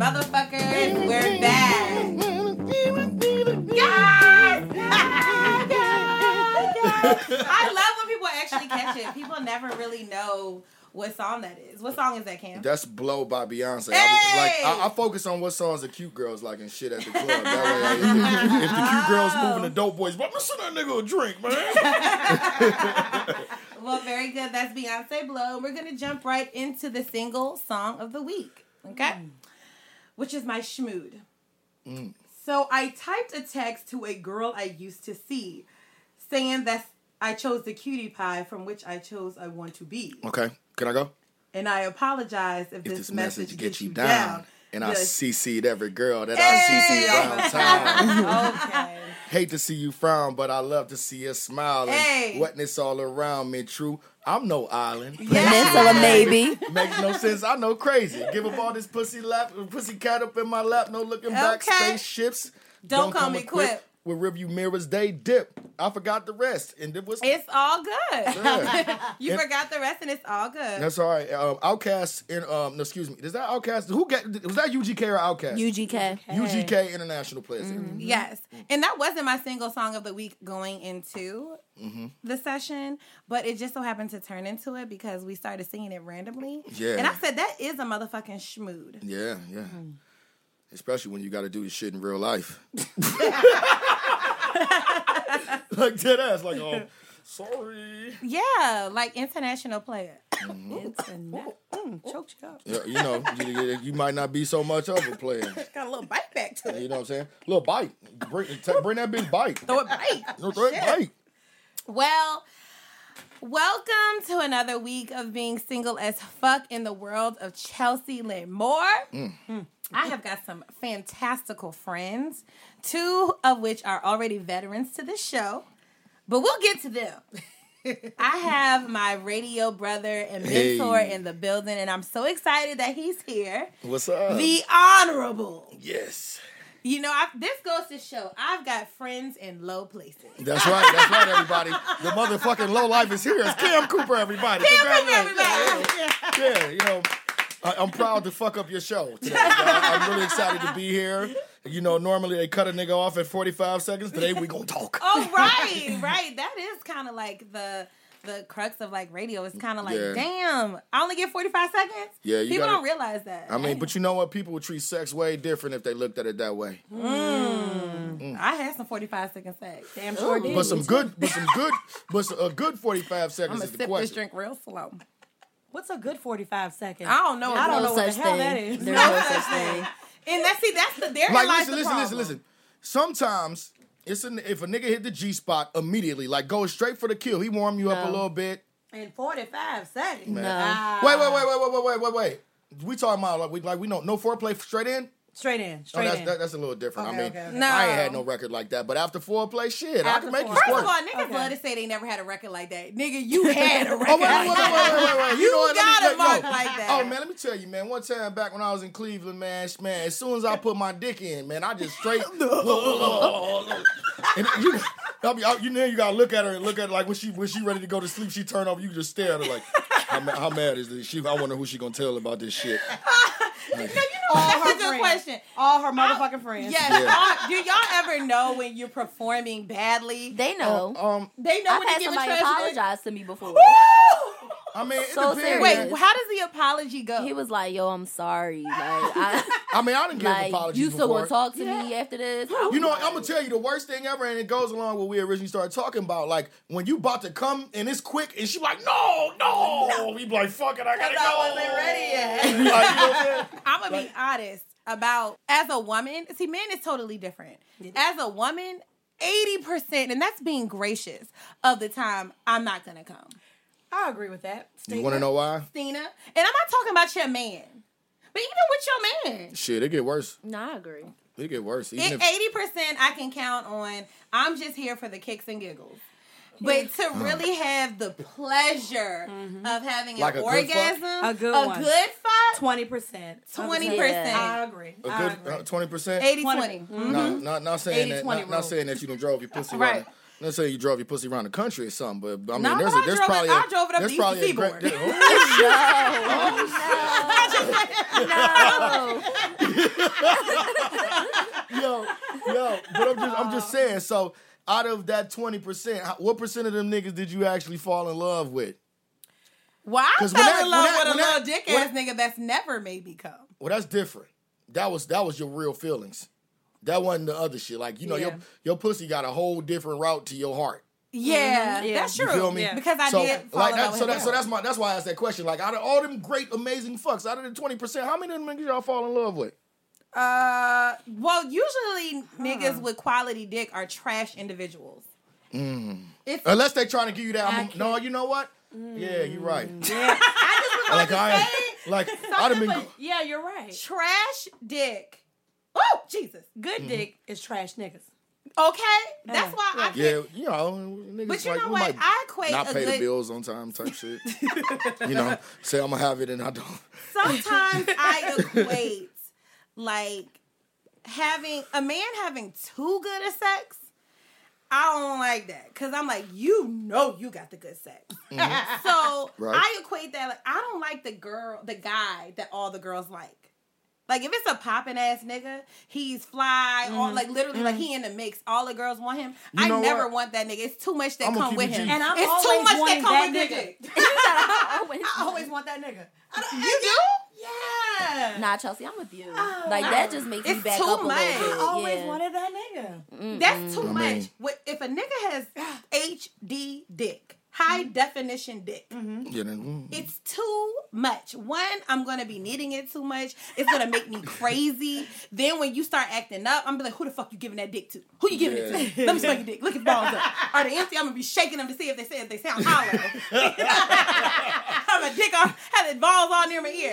Motherfuckers, we're back. Yes! I love when people actually catch it. People never really know what song that is. What song is that, Cam? That's Blow by Beyonce. I, like I, I focus on what songs the cute girls like and shit at the club. That way, I- if, the cute girls oh. moving the dope boys, but listen that nigga a drink, man. Well, very good. That's Beyonce Blow. We're gonna jump right into the single song of the week. Okay, mm. Which is my schmood. Mm. So I typed a text to a girl I used to see, saying that I chose the cutie pie from which I chose I want to be, okay, can I go? and I apologize if, If this, this message, message gets gets you down. down, and I The- CC'd every girl that Hey! I CC'd around town. okay. Hate to see you frown, but I love to see you smile. And Hey. wetness all around me, true. I'm no island. Peninsula, maybe. Makes no sense. I know crazy. Give up all this pussy lap, pussy cat up in my lap. No looking back. Okay. Spaceships. Don't come equipped. With review mirrors, they dip. I forgot the rest, and it was. It's all good. Yeah. you And- forgot the rest, and it's all good. That's all right. Um, OutKast in um, no, excuse me. Is that OutKast? Who get was that UGK or OutKast? UGK. UGK International Players. Yes. And that wasn't my single song of the week going into Mm-hmm. the session, but it just so happened to turn into it because we started singing it randomly. Yeah. And I said, that is a motherfucking schmood. Yeah, yeah. Mm. Especially when you got to do this shit in real life. like dead ass, like oh, sorry. Yeah, like international player. Mm, choked you up. Yeah, you know, you, you might not be so much of a player. Got a little bite back to it. You know what I'm saying? Little bite. Bring, bring that big bite. Throw it bite. No, throw it bite. Well, welcome to another week of being single as fuck in the world of Chelsea Lynn Moore. Mm. I have got some fantastical friends, two of which are already veterans to this show, but we'll get to them. I have my radio brother and mentor Hey. in the building, and I'm so excited that he's here. What's up? The Honorable. yes. You know, I, this goes to show I've got friends in low places. That's right. That's right, everybody. The motherfucking low life is here. It's Cam Cooper, everybody. Cam Cooper, everybody. Yeah, you know, I, I'm proud to fuck up your show today. I, I'm really excited to be here. You know, normally they cut a nigga off at 45 seconds. Today we gonna talk. Oh right, right. That is kind of like the the crux of like radio. It's kind of like, Yeah. damn, I only get forty five seconds. Yeah, you people gotta- don't realize that. I mean, but you know what? People would treat sex way different if they looked at it that way. Mm. Mm. I had some forty five second sex. Damn sure did. But some good, but some good, but a good 45 I'm seconds gonna is the sip this question. drink real slow. What's a good 45 seconds? I don't know. I don't know what what the hell that is. There's no such thing. And that's see, that's the there Like, lies listen, the listen, problem. listen, listen. Sometimes it's an, if a nigga hit the G spot immediately, like go straight for the kill. He warm you up a little bit. In 45 seconds. Man. No. Wait, wait, wait, wait, wait, wait, wait, wait, wait. We talking about like we like we know no foreplay straight in. Straight in. Oh, Straight that's in. that, that's a little different. I mean, okay, okay. No. I ain't had no record like that. But after foreplay, shit, I can make you foreplay. First of all, niggas Okay. love to say they never had a record like that. Nigga, you had a oh, record Oh wait, like wait, wait, that. wait, wait, wait, wait. You know what? Let me- got a let- mark yo. like that. Oh man, let me tell you, man. One time back when I was in Cleveland, man, man, as soon as I put my dick in, man, I just straight. and you, I mean, I- you know, you gotta look at her and look at her like when she when she ready to go to sleep, she turn off. You just stare at her like, how, ma- how mad is this? She, I wonder who she gonna tell about this shit. No, you know what? That's a good friends. question. All her motherfucking uh, friends. Yes. Yeah. all- do y'all ever know when you're performing badly? They know. Um, um They know I've when had to give somebody trash apologize to me before. I mean, it So serious. Wait, how does the apology go? He was like, "Yo, I'm sorry. Like, I, I mean, I didn't give like apologies you still before. gonna talk to me after this?" You know, like, I'm gonna tell you the worst thing ever, and it goes along with what we originally started talking about. Like when you about to come and it's quick, and she like, no, no, we be like, fuck it, I gotta go. I wasn't ready yet. Like, you know what I'm saying? I'm gonna be honest about as a woman. See, men is totally different. As a woman, eighty percent, and that's being gracious of the time. I'm not gonna come, I agree with that. You want to know why? Stina. And I'm not talking about your man, but even with your man. Shit, it get worse. No, I agree. It get worse. Even if, Eighty percent I can count on. I'm just here for the kicks and giggles. But to really have the pleasure of having Like an a good orgasm, A good a one. good fuck, Twenty percent. twenty I percent, agree. a I good agree. uh, twenty percent. 80 Twenty. 20. Mhm. No, not not saying 80-20 that. Not, not saying that you don't drove your pussy Right. Not saying you drove your pussy around the country or something, but I mean, No, there's but a, there's drove it- probably I a, drove it up there's the probably Eastern a great. Oh, Seaboard. yo, yo, but I'm just I'm just saying. So out of that twenty percent, what percent of them niggas did you actually fall in love with? Well, I fell when that- in love that- with a little dick ass nigga that's never made me come. Well, that's different. That was that was your real feelings. That wasn't the other shit. Like you know, your Yeah. your pussy got a whole different route to your heart. Yeah, Yeah. that's You true. feel me? Yeah. Because I so, did fall like in that, love so with that, him. so that's my that's why I asked that question. Like out of all them great, amazing fucks, out of the twenty percent, how many of them niggas y'all fall in love with? Uh, well, usually niggas with quality dick are trash individuals. Mm. If Unless they trying to give you that. I'm- no, you know what? Yeah, you're right. Yeah. I just was like about I, say, like I'd have been. But yeah, you're right. trash dick. Oh Jesus. Good dick is trash niggas. Okay, that's why I. Yeah, you know, niggas but you like know what? might I equate not a pay good. the bills on time type shit. you know, say I'm gonna have it and I don't. Sometimes I equate like having a man having too good a sex. I don't like that because I'm like, you know, you got the good sex. So Mm-hmm. Right. I equate that. Like, I don't like the girl, the guy that all the girls like. Like if it's a popping ass nigga, he's fly, or like literally like he in the mix. All the girls want him. Mm-hmm. You I never what? want that nigga. It's too much that I'ma come with him. And I'm it's too always much that come that with nigga. dick. I always want that nigga. You do? Yeah. Nah, Chelsea, I'm with you. like that just makes me back too up a much. little bit. I always yeah. wanted that nigga. That's too I much. mean- What if a nigga has HD dick, high mm-hmm. definition dick? Mm-hmm. You know, mm. It's too much. One, I'm gonna be needing it too much. It's gonna make me crazy. then when you start acting up, I'm gonna be like, who the fuck you giving that dick to? Who you giving it to? Let me smell your dick. Look at balls up. Are they empty? I'm gonna be shaking them to see if they say if they sound hollow. have a dick on, have the balls all near my ear.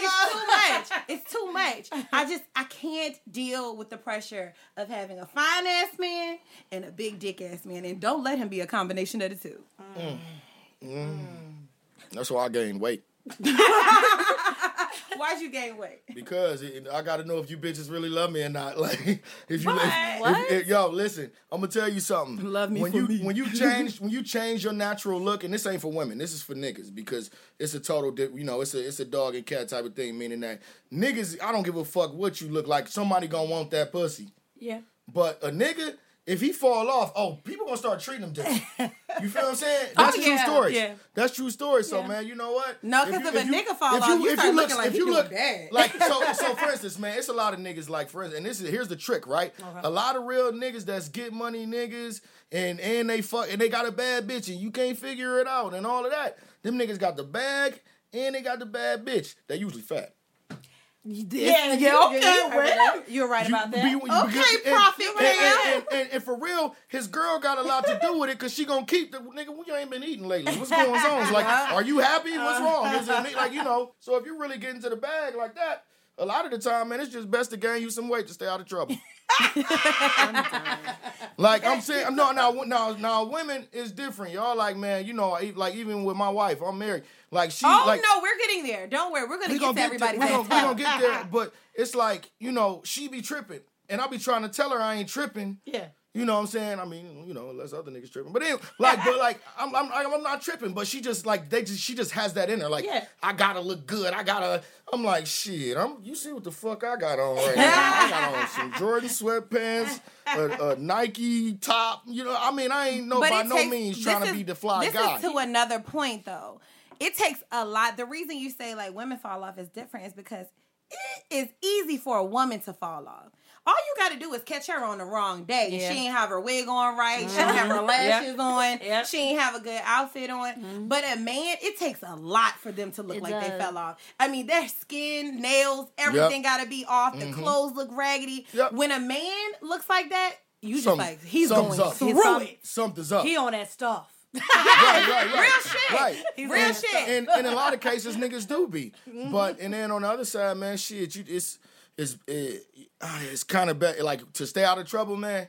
it's too much. It's too much. I just I can't deal with the pressure of having a fine ass man and a big dick ass man, and don't let him be a combination of the two. Mm. Mm. Mm. that's why I gained weight Why'd you gain weight? because it, I got to know if you bitches really love me or not. Like if you, What? if- What? if- yo, listen, I'm gonna tell you something. Love me when for you me. when you change when you change your natural look, and this ain't for women, this is for niggas because it's a total, di- you know, it's a it's a dog and cat type of thing. Meaning that niggas, I don't give a fuck what you look like. Somebody gonna want that pussy. Yeah. But a nigga, if he fall off, oh, people gonna start treating him different. You feel what I'm saying? Oh, that's Oh, true yeah, story. yeah. That's true story. So Yeah. man, you know what? No, because if a you- nigga fall if off, you if start look- looking like if you look bad. like so. So for instance, man, it's a lot of niggas like for instance, and this is here's the trick, right? A lot of real niggas that's get money niggas, and and they fuck and they got a bad bitch, and you can't figure it out, and all of that. Them niggas got the bag, and they got the bad bitch. They usually fat. Yeah, yeah, you- okay, you- well. You're right You- about that. be- you- Okay, because- Prophet and, man. and, and, and, for real, his girl got a lot to do with it because she gonna keep the nigga. You ain't been eating lately. What's going on? It's like, uh-huh. are you happy? What's uh-huh. wrong? Is it like you know? So if you really get into the bag like that, a lot of the time, man, it's just best to gain you some weight to stay out of trouble. like I'm saying, no, now, now, now, women is different. Y'all like, man, you know, like even with my wife, I'm married. Like she, Oh like, no, we're getting there. Don't worry, we're gonna we get gonna to get there. everybody's We gonna, we gonna get there. But it's like you know, she be tripping, and I be trying to tell her I ain't tripping. Yeah. You know what I'm saying? I mean, you know, unless other niggas tripping. But then, like, but like, I'm, I'm, I'm not tripping. But she just like they just she just has that in her. Like, Yeah. I gotta look good. I gotta. I'm like, shit. I'm. You see what the fuck I got on right now? I got on some Jordan sweatpants, a, a Nike top. You know, I mean, I ain't no But by no takes- means trying to is- be the fly this guy. is to another point though. It takes a lot. The reason you say like women fall off is different is because it is easy for a woman to fall off. All you got to do is catch her on the wrong day. Yeah. She ain't have her wig on right. She don't have her lashes on. Yep. She ain't have a good outfit on. Mm-hmm. But a man, it takes a lot for them to look It like they fell off. I mean, their skin, nails, everything got to be off. The clothes look raggedy. Mm-hmm. Yep. When a man looks like that, you just Some- like he's something's going up. through Some- it. Something's up. He on that stuff. right, right, right. Real shit. Right. Real and, shit. And, and in a lot of cases, niggas do be. But and then on the other side, man, shit, you it's it's it, ah, it's kind of bad. Like to stay out of trouble, man.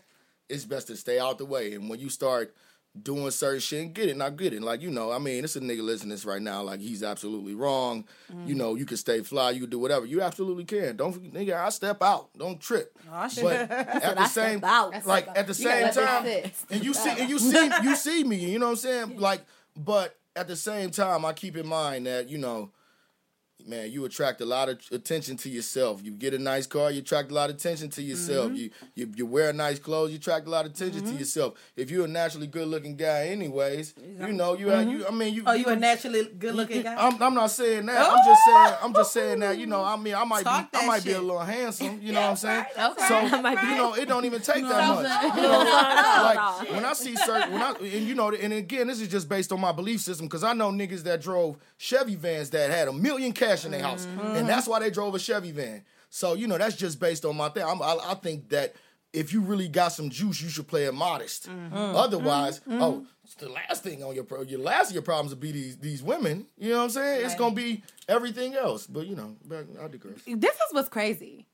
It's best to stay out the way. And when you start doing certain shit, and get it, not get it. Like you know, I mean, it's a nigga listening to this right now. Like he's absolutely wrong. Mm. You know, you can stay fly. You can do whatever. You absolutely can. Don't forget, nigga. I step out. Don't trip. Oh, shit. But at the I same, step out. like at the You same time, and you see, and you see, you see me. You know what I'm saying? Like, but at the same time, I keep in mind that you know, man, you attract a lot of attention to yourself. You get a nice car, you attract a lot of attention to yourself. Mm-hmm. You, you you wear nice clothes, you attract a lot of attention to yourself. If you're a naturally good looking guy, anyways, you know you have you. I mean, you. Oh, you a naturally good looking guy? I'm, I'm not saying that. I'm just saying. I'm just saying that. You know, I mean, I might Talk be. I might be a little handsome. You know what I'm saying? Okay. So I might be. you know, it don't even take that much. You know, like when I see certain, when I and you know, and again, this is just based on my belief system because I know niggas that drove Chevy vans that had a million cash in their house, and mm-hmm. that's why they drove a Chevy van. So you know, that's just based on my thing. I'm, I, I think that. If you really got some juice, you should play it modest. Mm-hmm. Otherwise, mm-hmm. oh, it's the last thing on your pro, your last of your problems will be these these women. You know what I'm saying? It's gonna be everything else. But you know, I digress. this is what's crazy.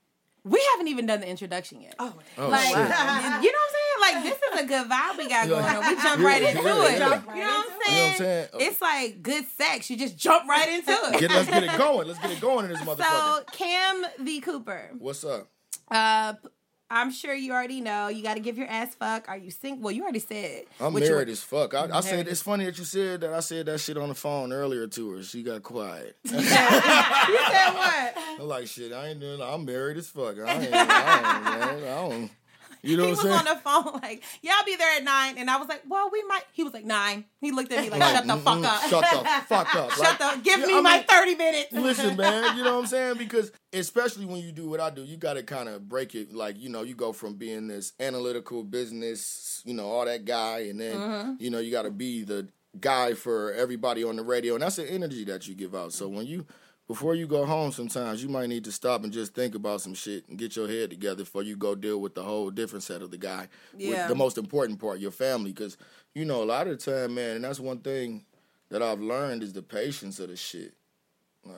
We haven't even done the introduction yet. Oh, Oh, like shit. you know what I'm saying? Like this is a good vibe we got going on. We jump Yeah, right into yeah, it. yeah. You know what I'm You know what I'm saying? saying? It's like good sex. You just jump right into it. Get, let's get it going. Let's get it going in this motherfucker. So Cam V Cooper, What's up? uh, I'm sure you already know. You got to give your ass fuck. Are you single? Well, you already said. I'm what you- married as fuck. I, I mm-hmm. said it's funny that you said that. I said that shit on the phone earlier to her. She got quiet. You said what? I'm like, shit, I ain't doing. I'm married as fuck. I ain't. I man, I don't you know He what was I'm on the phone like, "Yeah, I'll be there at 9. And I was like, "Well, we might." He was like, nine. He looked at me like, "Shut the fuck up. Shut the fuck up. Shut Like, the. Give yeah, me I my mean, 30 minutes." Listen, man, you know what I'm saying? Because especially when you do what I do, you got to kind of break it. Like, you know, you go from being this analytical business, you know, all that guy, and then, Mm-hmm. you know, you got to be the guy for everybody on the radio. And that's the energy that you give out. So when you, before you go home, sometimes you might need to stop and just think about some shit and get your head together before you go deal with the whole different set of the guy. Yeah. With the most important part, your family. Because, you know, a lot of the time, man, and that's one thing that I've learned is the patience of the shit.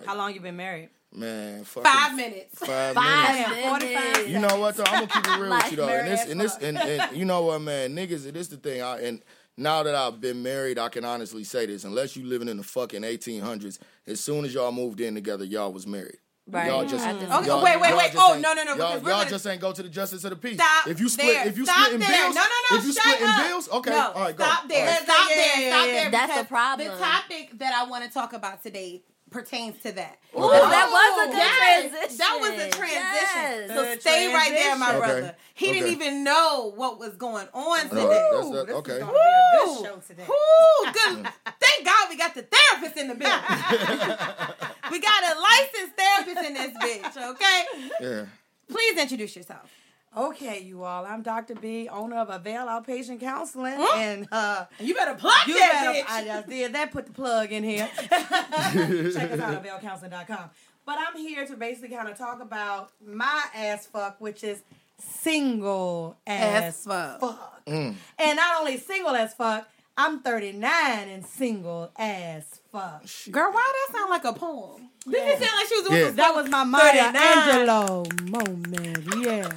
How long you been married? Man, fucking Five minutes. Five, Five minutes. minutes. You know what? Though? I'm gonna keep it real with you though. And this, and this, and, and you know what, man? Niggas, it is the thing. I, and now that I've been married, I can honestly say this: unless you living in the fucking 1800s, as soon as y'all moved in together, y'all was married. Right. Y'all just, At this Okay, y'all- wait, wait, wait. Oh, no, no, no, Y'all, y'all gonna- just ain't go to the justice of the peace. Stop if you split, there. if you Stop split in bills, No, no, no. if you shut split in bills, okay, No, all right, go. stop there. All right. Stop Yeah, there. yeah, Stop yeah. there. That's the problem. The topic that I want to talk about today pertains to that. Ooh, that was a good Yes, transition. That was a transition. Yes. So Good stay right there, my transition. brother. Okay. He didn't even know what was going on today. No, that's, that's, okay. gonna be a good show today. Woo, good. Thank God we got the therapist in the building. we got a licensed therapist in this bitch, okay? Yeah. Please introduce yourself. Okay, you all. I'm Dr. B, owner of Avail Outpatient Counseling, Hmm? and uh, You better plug you that better, bitch. I just did that. Put the plug in here. Check us out at availcounseling.com. But I'm here to basically kind of talk about my ass fuck, which is single ass, Ass fuck. fuck. Mm. And not only single as fuck, I'm 39 and single as fuck. Girl, why that sound like a poem? Didn't it sound like she was Yeah. That was my Maya 39. Angelou moment. Yeah.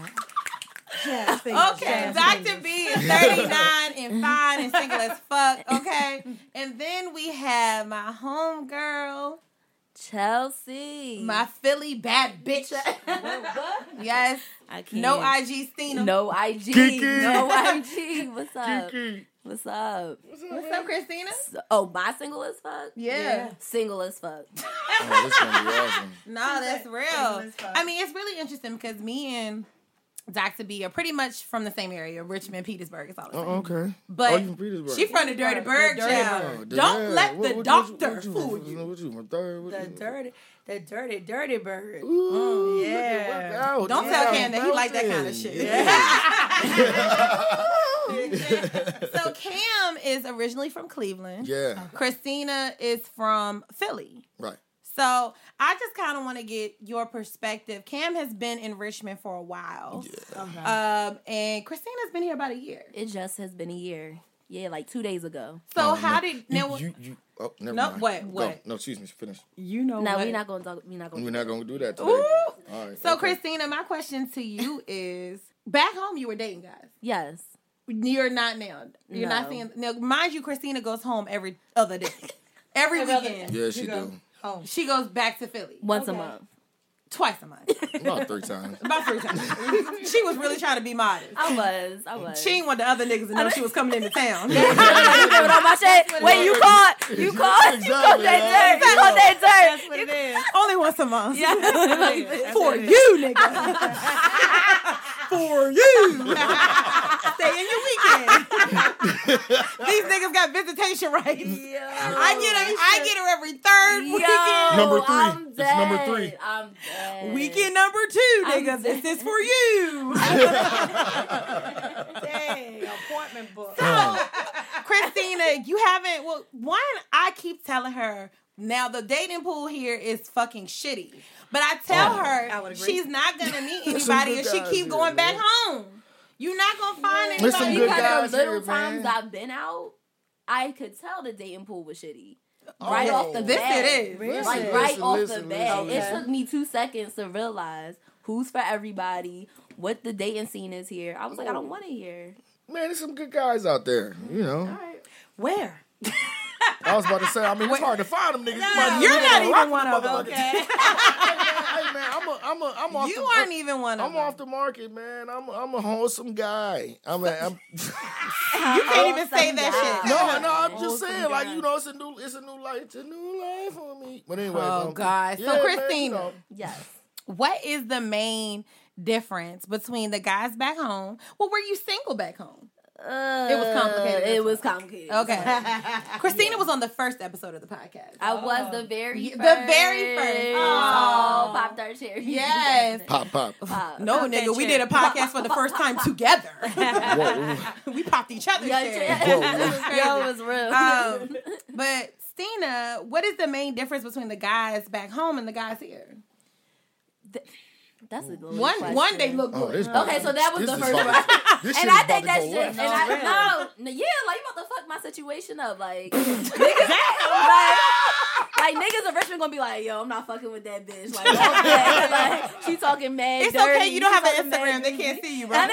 Jazz fingers, Okay, jazz Dr. fingers. B is 39 and mm-hmm. fine and single as fuck, okay? And then we have my homegirl, Chelsea. my Philly bad bitch. yes. I can't. No IG Stina. No IG. Kiki. No IG. What's up? Kiki. What's up? What's up, Christina? So- oh, my single as fuck? Yeah. Single as fuck. Oh, this gonna awesome. No, that's real. I mean, it's really interesting because me and Dr. B are pretty much from the same area, Richmond, Petersburg. It's all the oh, same. Oh, okay. But oh, you from She from the Dirty Bird, Dirty child. Oh, Don't yeah. let What- the what- doctor what you- fool you. What you, my third? What The you- dirty, the dirty, dirty bird. Ooh, look at- mm, yeah. out. Don't Yeah, tell Cam that he like that kind of shit. so Cam is originally from Cleveland. Yeah, Christina is from Philly. right. So I just kind of want to get your perspective. Cam has been in Richmond for a while, um, and Christina's been here about a year. It just has been a year. Yeah, like two days ago. So Oh, how no. did you, now? you, you oh never No, mind. what, Go. what? No, excuse me. Finish. You know. No, we're not gonna talk. We're not gonna. We're not gonna do that today. Ooh. All right. So okay. Christina, my question to you is: Back home, you were dating guys. Yes. You're not now. You're not seeing. Now, mind you, Christina goes home every other day, every Every weekend. Yeah, she You go. do. Oh, She goes back to Philly Once Okay. a month. twice a month, About three times. about three times. she was really trying to be modest. I was. I was. She didn't want the other niggas to know she was coming into town. you put on my. Wait, you caught? You caught? You caught that man. dirt? You caught that that's dirt? what it is. Only once a month. Yeah. For you, nigga. For you. Stay in your weekend. These niggas got visitation rights. I get her. I get her every third Yo, weekend. Number three. I'm It's dead. number three. I'm dead. Weekend number two, I'm nigga. This is for you. Dang, appointment book. So, Christina, you haven't. Well, one, I keep telling her now the dating pool here is fucking shitty. But I oh, tell Oh, her I she's not gonna meet anybody if she guys keep here, going back man. home. You're not gonna find There's some anybody. good Because guys the little here, times man. I've been out, I could tell the dating pool was shitty. Oh. Right Oh. off the This bat. it is. Really? Like Listen, right listen, off listen, the bat. listen. It took me two seconds to realize who's for everybody, what the dating scene is here. I was like, I don't want it here. Man, there's some good guys out there. You know. Where? I was about to say. I mean, it's hard to find them niggas. You might You're not a even one of them. Okay. hey man, I'm a, I'm a, I'm off You the, aren't even one of them. I'm them. off the market, man. I'm, a, I'm a wholesome guy. I'm, a, I'm You can't even say that shit. no, no. I'm just Wholesome saying, like you know, it's a new, it's a new life, it's a new life for me. But anyway, Oh um, God. So yeah, man, you Christina, know. Yes. what is the main difference between the guys back home? Well, were you single back home? Uh, It was complicated, It was complicated. Okay. Christina was on the first episode of the podcast. I was the very The first. very first. Oh, Oh. Pop Tart Cherry. Yes. pop, pop. Pop. No, Pop nigga, we did a podcast for the first time together. We popped each other's Yo, shit. Yo, it was real. Um, but Stina, what is the main difference between the guys back home and the guys here? That's a good One, question. one day look Oh, good. Okay, so that was the is first one. to- This shit and I think about that's to just, and. I, no, n- yeah, like you about to fuck my situation up, like, niggas, like, like niggas in Richmond gonna be like, yo, I'm not fucking with that bitch, like, okay, like she talking mad. It's dirty, okay, you don't she have an Instagram. They can't see you, bro. I'm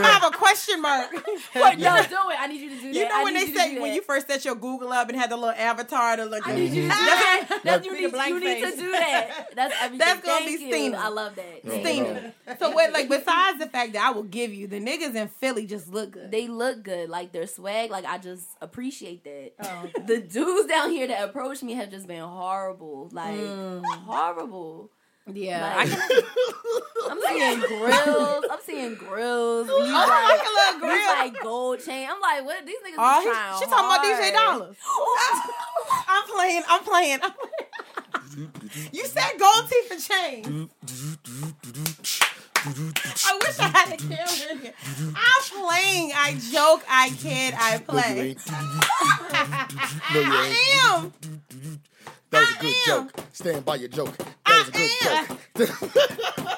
gonna have a question mark. But yo, do it. I need you to do that. You know when they say when you first set your Google up and had the little avatar to look I at need you to do that. That's, you need, the blank you need to do that. That's everything. That's gonna be you. Stina. I love that. Thank Stina. you. So what like besides the fact that I will give you, the niggas in Philly just look good. They look good, like their swag. Like I just appreciate that. Oh. The dudes down here that approach me have just been horrible, like mm. horrible. yeah. Like, I'm seeing grills. I'm seeing grills. These Oh, I like a little these grill. like gold chain. I'm like, what? These niggas Oh, trying she talking about DJ hard. Dollars. I'm playing. I'm playing. I'm playing. You said gold teeth and chain. I wish I had a camera in here. I'm playing. I joke. I kid. I play. I am. That was a good joke. Stand by your joke. That was a good joke.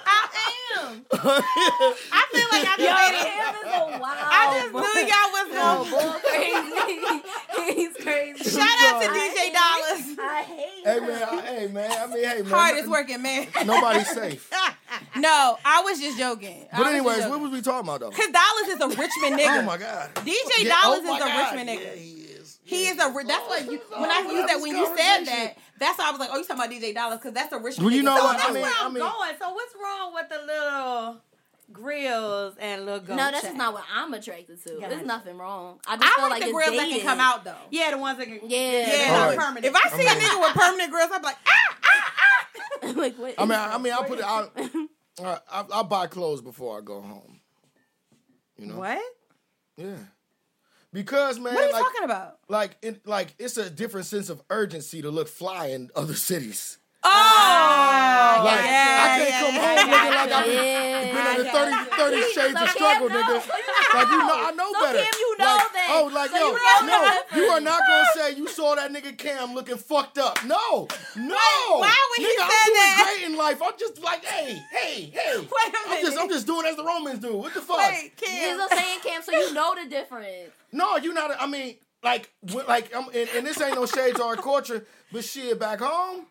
I am. I feel like I Yo, just made it. him is a wild. I just boy. knew y'all was Yo, gonna. boy, crazy. He's crazy. Shout out to DJ Dollars. I hate hey man, I, hey man. I mean, hey man. Hardest working man. Nobody's safe. no, I was just joking. But anyways, joking. what was we talking about though? Cause Dollars is a Richmond nigga. Oh my god. DJ Yeah, oh, Dollars oh is a God. Richmond nigga. Yeah, he is. He is a. ri- That's what you. When I Oh, used that, when you said that, that's why I was like, oh, you talking about DJ Dollars? Because that's a Richmond. Well, you know So what? that's I mean, why I I'm mean, going. So what's wrong with the little grills and little goat No, that's chain? just not what I'm attracted to. Gotcha. There's nothing wrong. I just I feel like, like, the it's grills that can come out though. Yeah, the ones that can. Yeah. Yeah, they're not right. permanent. If I see a nigga with permanent grills, I'm like, ah, ah, ah. like what? I mean, I, I mean, I'll put it out. I, I, I'll buy clothes before I go home. You know? What? Yeah. Because man, What are you like, talking about? like, it, like it's a different sense of urgency to look fly in other cities. Oh, Like yeah, I can't yeah, come yeah, home yeah. looking like I've been, Yeah. been yeah, the 30, 30 shades of So struggle, Cam, nigga. no. Like you know, I know So better. Cam, you know like, that. Oh, like So yo, you know the no, difference. you are not gonna say you saw that nigga Cam looking fucked up. No, no. why would he nigga, say I'm doing that? great in life. I'm just like, hey, hey, hey. Wait a I'm just, I'm minute. just doing as the Romans do. What the fuck? Wait, You Kim. know what I'm saying, Cam? So you know the difference. No, you not. I mean, like, wh- like, I'm, and, and this ain't no shades or culture, but shit, back home,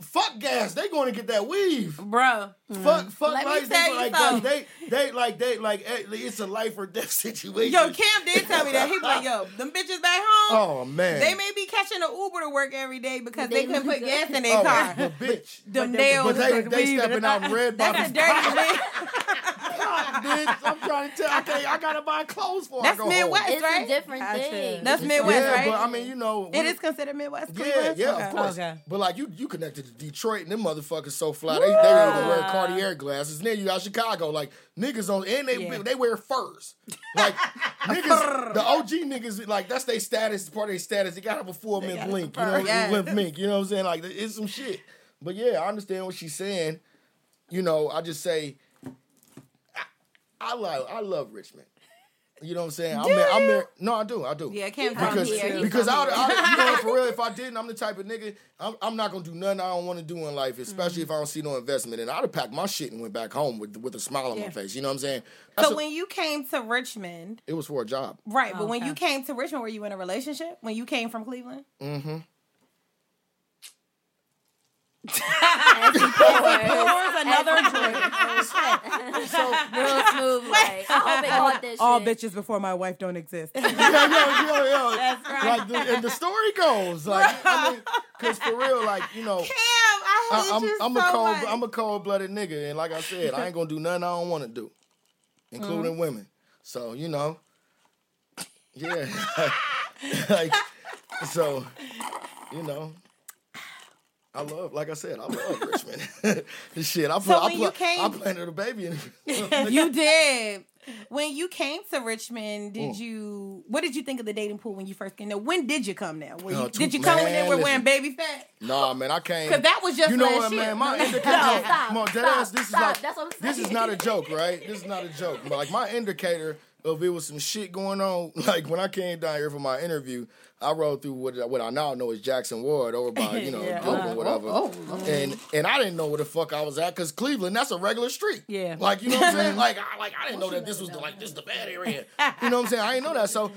fuck gas. They going to get that weave. Bro. Fuck, fuck, Let me like, tell they, you like, something. they, they, like, they, like, eh, it's a life or death situation. Yo, Cam did tell me that. He was like, yo, them bitches back home, Oh man. they may be catching an Uber to work every day because They they, couldn't put gas in their oh, car. but bitch. Them but nails, But they, the they stepping out in red That's bottoms. a dirty bitch. bitch. I'm trying to tell. Okay, I gotta buy clothes for. That's I go Midwest, Home. It's right? a different thing. That's Midwest, yeah, right? but I mean, you know, it we- is considered Midwest. Yeah, Cleveland? yeah, Okay. of course. Okay. But like you, you connected to Detroit, and them motherfuckers so fly. They they even wear Cartier glasses. And then you got Chicago, like niggas on, and they Yeah. they wear furs. Like niggas, the OG niggas, like that's their status, part of their status. They gotta have a full mint blink, you know, Yes. limp mink. You know what I'm saying? Like it's some shit. But yeah, I understand what she's saying. You know, I just say, I, I like, I love Richmond. You know what I'm saying? I'm, mar- I'm mar- no, I do, I do. Yeah, I can't Because, here, you because I, here. I, you know, for real, if I didn't, I'm the type of nigga. I'm, I'm not gonna do nothing I don't want to do in life, especially if I don't see no investment. And I'd have packed my shit and went back home with with a smile on my face. You know what I'm saying? That's So a- when you came to Richmond, it was for a job. right? But when okay. you came to Richmond, were you in a relationship when you came from Cleveland? Mm-hmm. Pours another drink. Real smooth. Like, I hope they caught this All shit. bitches before my wife don't exist. yo, yo, yo, yo. Like the, and the story goes, like I mean, because for real, like you know. Cam, I hate I, I'm, you I'm so a cold much. I'm a cold blooded nigga, and like I said, I ain't gonna do nothing I don't want to do, including Mm-hmm. women. So you know, yeah, like so, you know. I love, like I said, I love Richmond. Shit, I, pla- I, when you pla- came- I planted a baby in you did. When you came to Richmond, did Mm. you? What did you think of the dating pool when you first came? Now, when did you come now? Were you, Oh, did you man, come in there with wearing listen. baby fat? Nah, man, I can't. Because that was just you know what, year. man? My No, indicator, stop, come on, dead stop, ass. This stop. is like That's what I'm this is not a joke, right? This is not a joke. But like my indicator of it was some shit going on. Like when I came down here for my interview, I rode through what what I now know is Jackson Ward over by you know Yeah. Gilbert or whatever. Oh, And and I didn't know where the fuck I was at because Cleveland that's a regular street. Yeah. Like you know what I'm saying? Like I like I didn't know that this was the, like this the bad area. You know what I'm saying? I didn't know that. So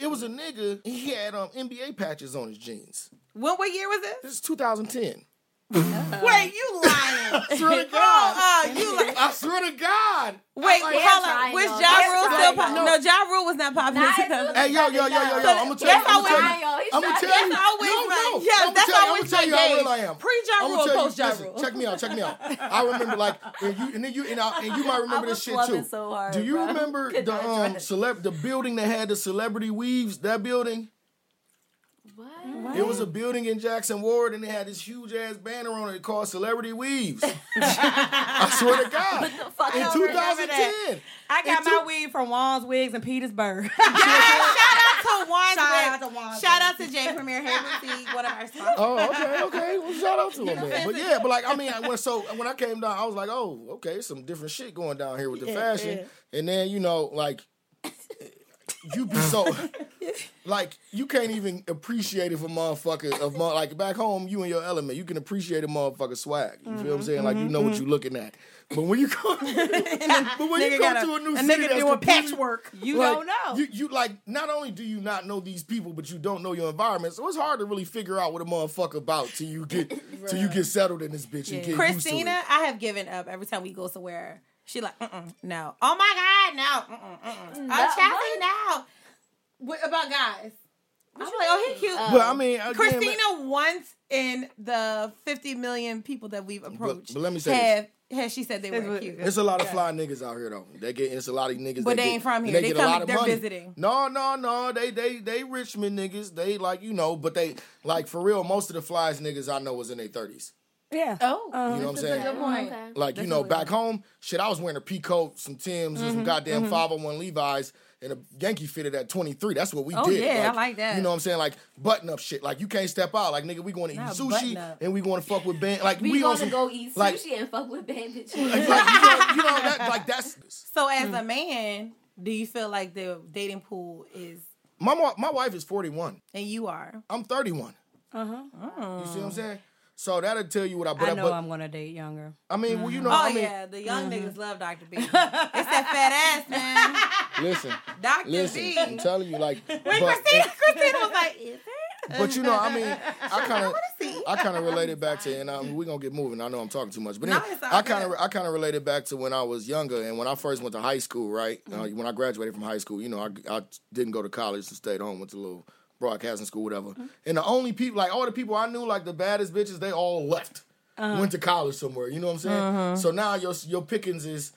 it was a nigga. He had um NBA patches on his jeans. When what year was this? This is 2010. Wait, you lying? swear to God. Oh, you like? I swear to God. Wait, like, hold on. Was though. Ja Rule still trying, popular? No, Ja Rule was not popular. Not in in 2000. Hey, yo, yo, yo, yo, yo. So I'm gonna tell you. I'm gonna tell you. Yo, he's I'm gonna tell you. That's always no, my- no. yeah, I'm that's tell you, always I'm gonna tell you how gauge. real I am. Pre-Ja Rule, post-Ja Rule. Check me out. Check me out. I remember like, and you and then you and, I, and you might remember this shit too. so hard, Do you bro. remember the not um celeb the building that had the celebrity weaves? That building. What? It was a building in Jackson Ward, and they had this huge ass banner on it called Celebrity Weaves. I swear to God, in I don't remember 2010. I got It's my weed from Juan's Wigs in Petersburg. Shout out to Juan. Shout out to Juan. Shout out to J Premier Haven one of our sponsors. Oh, okay, okay. Well, shout out to him, man. But yeah, but like, I mean, when so when I came down, I was like, oh, okay, some different shit going down here with the fashion. And then you know, like, you be so like you can't even appreciate it for motherfucker of mo- like back home, you in your element, you can appreciate a motherfucker swag. You feel what I'm saying? Like you know what mm-hmm. you're looking at. But when you come, but when you come got to a new a city, nigga that's doing patchwork. You like, don't know. You, you like not only do you not know these people, but you don't know your environment. So it's hard to really figure out what a motherfucker about till you get till you get settled in this bitch and get used to Christina, it. I have given up every time we go somewhere. She like, mm no. Oh my God, no. Mm-mm, mm-mm. That- Oh, Chelsea, no. What about guys? I'm like, oh, he cute. But I mean, again, Christina once in the 50 million people that we've approached but let me say have, has she said they were cute. It's a lot of fly niggas out here though. They get it's a lot of niggas. But they get- ain't from here. They get a come- lot of they're money. visiting. No, no, no. They they they Richmond niggas. They like you know, but they like for real. Most of the flies niggas I know was in their thirties. Yeah. Oh, Uh, You know what I'm saying? good point. Okay. Like, you know, back home, shit, I was wearing a pea coat, some Tim's, and some goddamn 501 Levi's, and a Yankee fitted at 23. That's what we Oh, did. yeah, I like that. You know what I'm saying? Like, button up shit. Like, you can't step out. Like, nigga, we going to eat Nah, sushi, and we going to fuck with band. Like, We, we, on want to go eat sushi like, and fuck with band bitches. like, you know, you know that, like, that's. So as a man, do you feel like the dating pool is, My, my wife is 41. and you are? I'm 31. Uh-huh. You see what I'm saying? So that'll tell you what I. But I I, know but, I'm gonna date younger. I mean, well, you know, Oh I mean, yeah, the young niggas love Dr. B. it's that fat ass man, listen, Dr. listen. B. I'm telling you, like, When but, Christina, Christina was like, "Is it?" but you know, I mean, I kind of. I kind of related back to, and um, we're gonna get moving. I know I'm talking too much, but No, anyway, it's all I kind of. I kind of related back to when I was younger and when I first went to high school. Right, uh, Mm-hmm. when I graduated from high school, you know, I, I didn't go to college, and stayed home, went to a little broadcasting school, whatever. Mm-hmm. And the only people, like all the people I knew, like the baddest bitches, they all left, Uh-huh. went to college somewhere. You know what I'm saying? So now your your pickings is.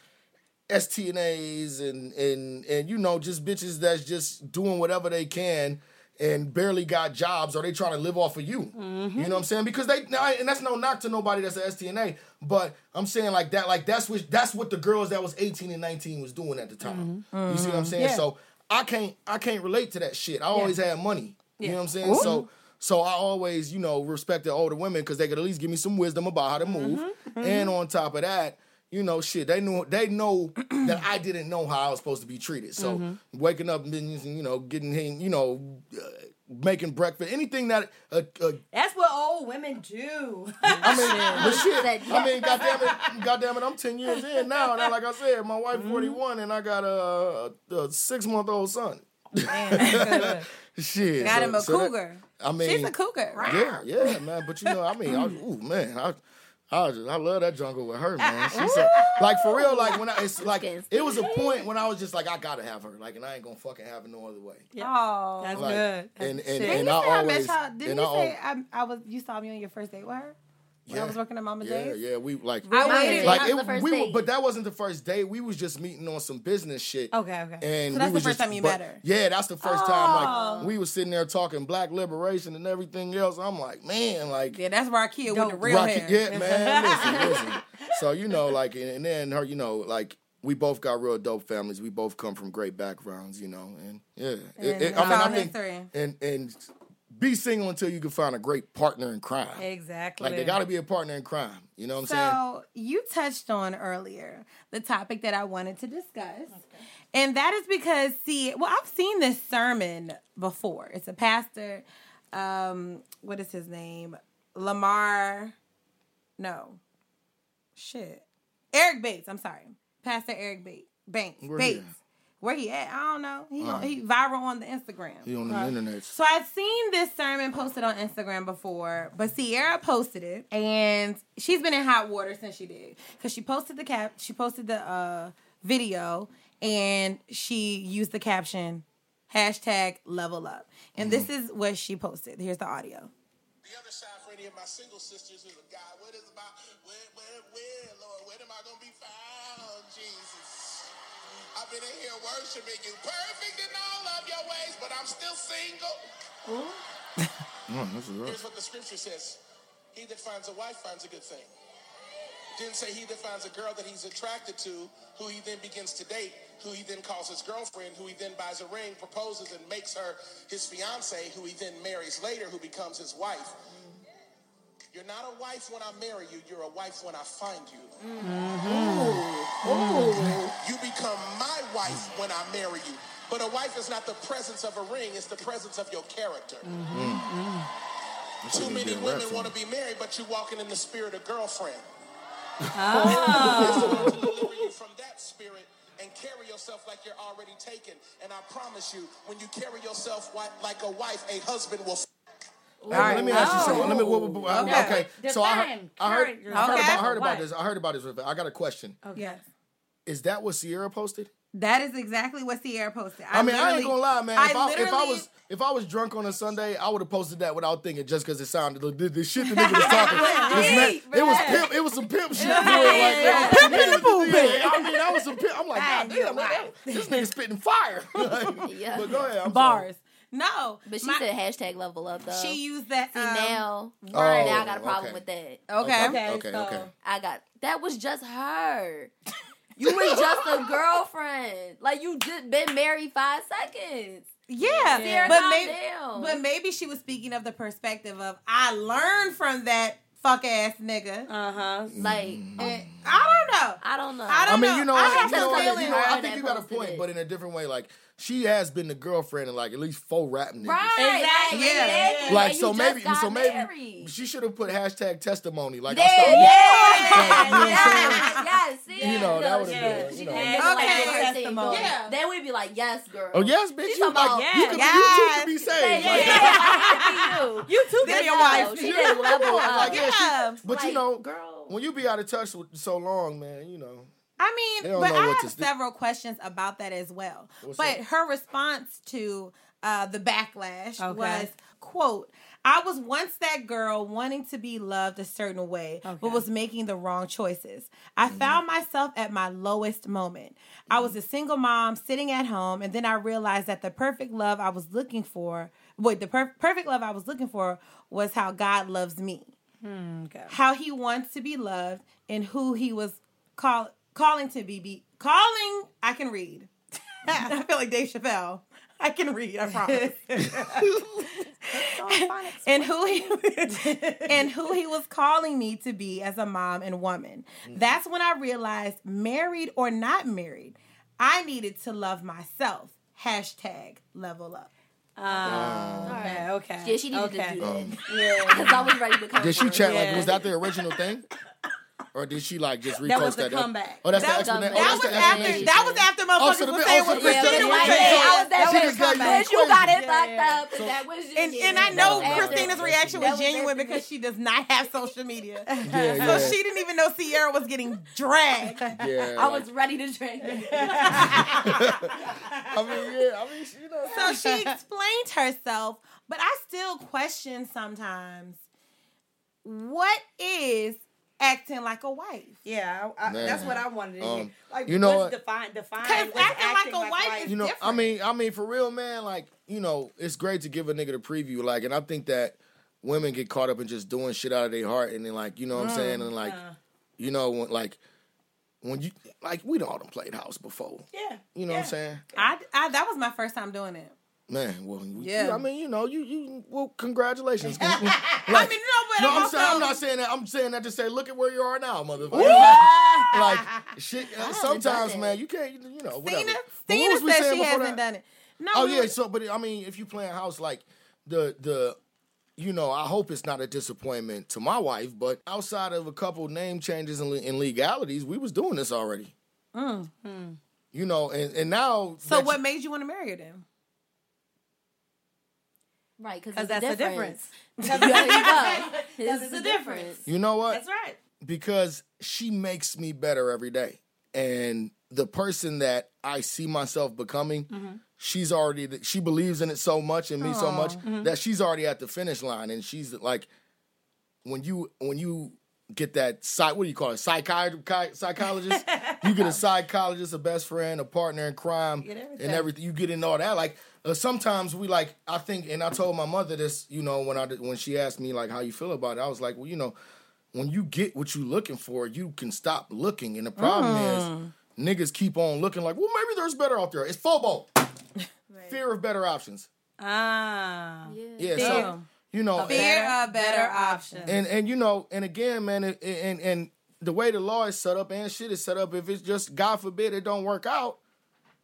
STNAs and and and you know just bitches that's just doing whatever they can and barely got jobs or they trying to live off of you. You know what I'm saying? Because they and that's no knock to nobody that's an STNA, but I'm saying like that like that's what that's what the girls that was 18 and 19 was doing at the time. You see what I'm saying? Yeah. So I can't I can't relate to that shit. I always had money. You know what I'm saying? So so I always, you know, respected older women because they could at least give me some wisdom about how to move. Mm-hmm. Mm-hmm. And on top of that, you know, shit, they knew they know that I didn't know how I was supposed to be treated. So mm-hmm. waking up and you know, getting him, you know, uh, making breakfast, anything that uh, uh, That's what old women do. I mean, but shit. I mean, goddamn it, goddamn it, I'm ten years in now, and like I said, my wife 41, and I got a, a six month old son. Shit, Got so- him a so that- cougar. I mean, She's a cougar. yeah, yeah, man. But you know, I mean, I, ooh, man, I, I, just, I love that jungle with her, man. She said, like for real, like when I, it's like it was a point when I was just like, I gotta have her, like, and I ain't gonna fucking have it no other way. Oh, That's Like, good. and and, Shit. Didn't and you I say I always, met y'all? Didn't and you I say al- I, I was? You saw me on your first date with her when I was working at Mama yeah, Days. yeah, we like. I Mine waited. is like not it, the first we were, but that wasn't the first day. We was just meeting on some business shit. Okay, okay. And So that's we the first just- time you but- met her? Yeah, that's the first Oh. time. Like oh. we was sitting there talking black liberation and everything else. I'm like, man, like Yeah, that's Rakia with the Dope. real Rocky, hair. yeah, man. Listen, listen. So you know, like, and, and then her, you know, like we both got real dope families. We both come from great backgrounds, you know, and yeah. And it- I mean, I think, history. and and be single until you can find a great partner in crime. Exactly. Like, they got to be a partner in crime. You know what I'm saying? So you touched on earlier the topic that I wanted to discuss. And that is because, see, well, I've seen this sermon before. It's a pastor. Um, what is his name? Lamar. No. Shit. Eric Bates. I'm sorry. Pastor Eric Bates. Banks. Bates. at? Where he at? I don't know. He, Alright. he viral on the Instagram. He on the internet. So I've seen this sermon posted on Instagram before, but Ciara posted it, and she's been in hot water since she did because she posted the cap, she posted the uh, video, and she used the caption hashtag Level Up, and this is what she posted. Here's the audio. The other side for any of my single sisters is a God. What is about? Where, where, where, Lord? When am I gonna be found, Jesus? I've been in here worshiping you, perfect in all of your ways, but I'm still single. This is rough. Here's what the scripture says: He that finds a wife finds a good thing. Didn't say he that finds a girl that he's attracted to, who he then begins to date, who he then calls his girlfriend, who he then buys a ring, proposes, and makes her his fiance, who he then marries later, who becomes his wife. You're not a wife when I marry you, you're a wife when I find you. Mm-hmm. Ooh, You become my wife when I marry you. But a wife is not the presence of a ring, it's the presence of your character. This Too many women want to be married, but you're walking in the spirit of girlfriend. Ah. It's to deliver you from that spirit and carry yourself like you're already taken. And I promise you, when you carry yourself like a wife, a husband will. Hey, well, let me ask you something. Let me. what- what- what- uh, Okay. okay. So I, heard- I heard. character. I heard, about, I heard about this. I heard about this. I got a question. Yes. Is that what Ciara posted? That is exactly what Ciara posted. I, mean, I ain't gonna lie, man. If I, if I was if I was drunk on a Sunday, I would have posted that without thinking, just because it sounded the, the shit the nigga was talking. was meant- it was pimp. It was some pimp shit. for real, like, yeah. Pimp in the booth. Yeah, I mean, that was some pimp. I'm like, God damn, man, this nigga spitting fire. Like, Yeah. But go ahead. I'm bars. No, But she my- said hashtag level up though. she used that. See um, now, Right. now I got a Oh, problem okay. with that. Okay. Okay, Okay, so okay. I got that was just her. You was just a girlfriend. Like you just been married five seconds. Yeah, Sarah, but maybe, down. but maybe she was speaking of the perspective of I learned from that fuck ass nigga. Uh huh. like And I don't know. I don't know. I I don't mean, know. you know, I have you know, to you know, I think you got a point, it. but in a different way. Like she has been the girlfriend of like at least four rap niggas. right? Exactly. Like, Yeah. Like And so maybe so maybe married. she should have put hashtag testimony. Like Yeah, I stopped. yeah, Like, you know what yes, yes, see? You know, that would've she- been, she you know. Okay. like Testimony. Yeah. Then we'd be like, yes, girl. Oh yes, bitch. She's You talking like about- you, could, Yes. you too could be Yeah, saved. yeah, Like, yeah, like, You too could could be be a wife. she didn't level up. Like, yeah, she- Yeah. But you know, girl. When you be out of touch with so long, man, you know. I mean, but I have to do. several questions about that as well. What's but up? her response to uh, the backlash Okay. was, "quote I was once that girl wanting to be loved a certain way, but was making the wrong choices. I Mm-hmm. found myself at my lowest moment. I was a single mom sitting at home, and then I realized that the perfect love I was looking for, wait, the per- perfect love I was looking for was how God loves me." Hmm, okay. how he wants to be loved and who he was call, calling to be, be calling I can read. I feel like Dave Chappelle. I can read, I promise. and who he and who he was calling me to be as a mom and woman. That's when I realized, married or not married, I needed to love myself. Hashtag level up. Um, okay. Okay. Yeah, she needed okay. to do that. Um, Yeah. Because I was ready to come Did she for check? her. Like, was that the original thing, or did she like just repost oh, That was the that? comeback. Oh, that's That the was- explanation. that Oh, That that's was after that was after Oh, motherfuckers so the was saying oh, what Christina was saying. say- I was that That was got comeback. you got it fucked up. and that was just And, and I know Christina's reaction was was genuine because she does not have social media. So she didn't even know Ciara was getting dragged. Yeah, I was ready to drink. I mean, yeah. I mean, you know. So she explained herself, but I still question sometimes what is acting like a wife? Yeah, I, I, that's what I wanted to hear. Um, Like, you know what's what? define define 'Cause what's acting like a wife is you know, I mean, I mean, for real, man. Like, you know, it's great to give a nigga the preview. Like, and I think that women get caught up in just doing shit out of their heart, and then like, you know what I'm saying, and like, uh, you know, when, like, when you like, we all done played house before. yeah. You know yeah. what I'm saying? I, I that was my first time doing it. Man, well, you- Yeah. I mean, you know, you you well, congratulations. like, I mean, no, but no, I'm, I'm also, saying I'm not saying that. I'm saying that to say, look at where you are now, motherfucker. like shit. uh, sometimes, man, you can't. You know, whatever. Stina, But what Stina was saying she before hasn't that? done it. No, Oh we yeah. So, but I mean, if you playing house, like the the. You know, I hope it's not a disappointment to my wife, but outside of a couple name changes and, and legalities, we was doing this already. You know, and, and now so what you- made you want to marry her then? Right, because Because that's that's the the difference. difference. there you go. This is the difference. difference. you know what? That's right. because she makes me better every day. And the person that I see myself becoming, mm-hmm. she's already she believes in it so much and me so much mm-hmm. that she's already at the finish line. And she's like, when you when you get that psych, what do you call it, psychiatrist, psychologist? you get a psychologist, a best friend, a partner in crime, everything. and everything. You get in all that. Like uh, sometimes we like, I think, and I told my mother this, you know, when I did- when she asked me like how you feel about it, I was like, well, you know when you get what you're looking for, you can stop looking. And the problem is, niggas keep on looking like, well, maybe there's better out there. It's FOBO. Fear of better options. Ah. Yeah, Fear. so you know, Fear of better options. and and you know, and again, man, it, and and the way the law is set up and shit is set up, if it's just God forbid it don't work out,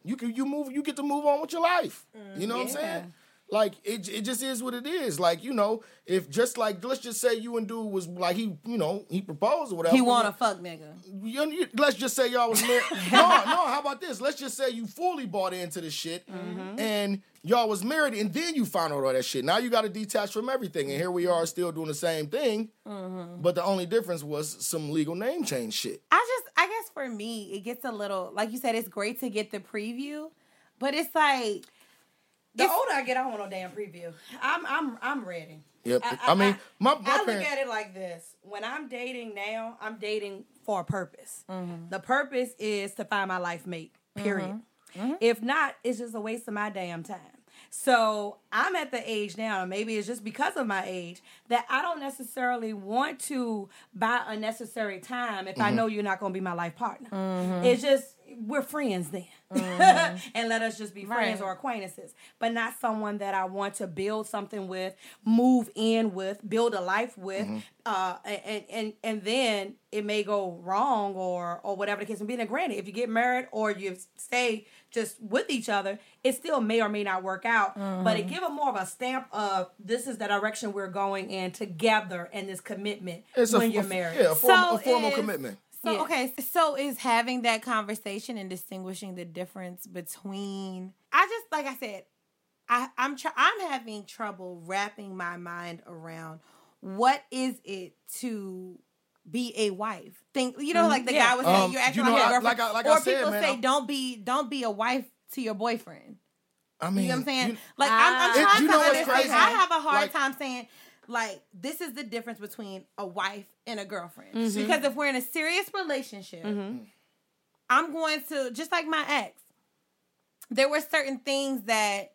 you can you move, you get to move on with your life. You know what I'm saying? Like it, it just is what it is. Like you know, if just like let's just say you and dude was like he, you know, he proposed or whatever. He want to fuck nigga. You- you- let's just say y'all was married. no, no. How about this? Let's just say you fully bought into the shit, mm-hmm. and y'all was married, and then you found out all that shit. Now you got to detach from everything, and here we are still doing the same thing. Mm-hmm. But the only difference was some legal name change shit. I just, I guess for me, it gets a little, like you said, it's great to get the preview, but it's like, The older I get, I don't want no damn preview. I'm I'm I'm ready. Yep. I, mean, my my I look at it like this: when I'm dating now, I'm dating for a purpose. Mm-hmm. The purpose is to find my life mate. Period. If not, it's just a waste of my damn time. So I'm at the age now, maybe it's just because of my age, that I don't necessarily want to buy unnecessary time if I Mm-hmm. know you're not going to be my life partner. Mm-hmm. It's just, we're friends then. and let us just be friends Right. or acquaintances, but not someone that I want to build something with, move in with, build a life with, Mm-hmm. uh, and and and then it may go wrong or or whatever the case may be. And granted, if you get married or you stay just with each other, it still may or may not work out. But Mm-hmm. it give it more of a stamp of this is the direction we're going in together and this commitment It's a- when you're a- married. Yeah, a, formal, a formal commitment. So Yeah. okay, so is having that conversation and distinguishing the difference between I just like I said, I, I'm tr- I'm having trouble wrapping my mind around what is it to be a wife. Think you know, like the yeah. guy was saying, Um, you're acting you know, like a I- girlfriend. like I- like I or said, people man, say, I'm- don't be don't be a wife to your boyfriend. I mean, You know what I'm saying? you- like I'm, I'm Ah. It- trying you to know what's understand. crazy? I have a hard Like- time saying like this is the difference between a wife and a girlfriend. Mm-hmm. Because if we're in a serious relationship, mm-hmm. I'm going to just like my ex. There were certain things that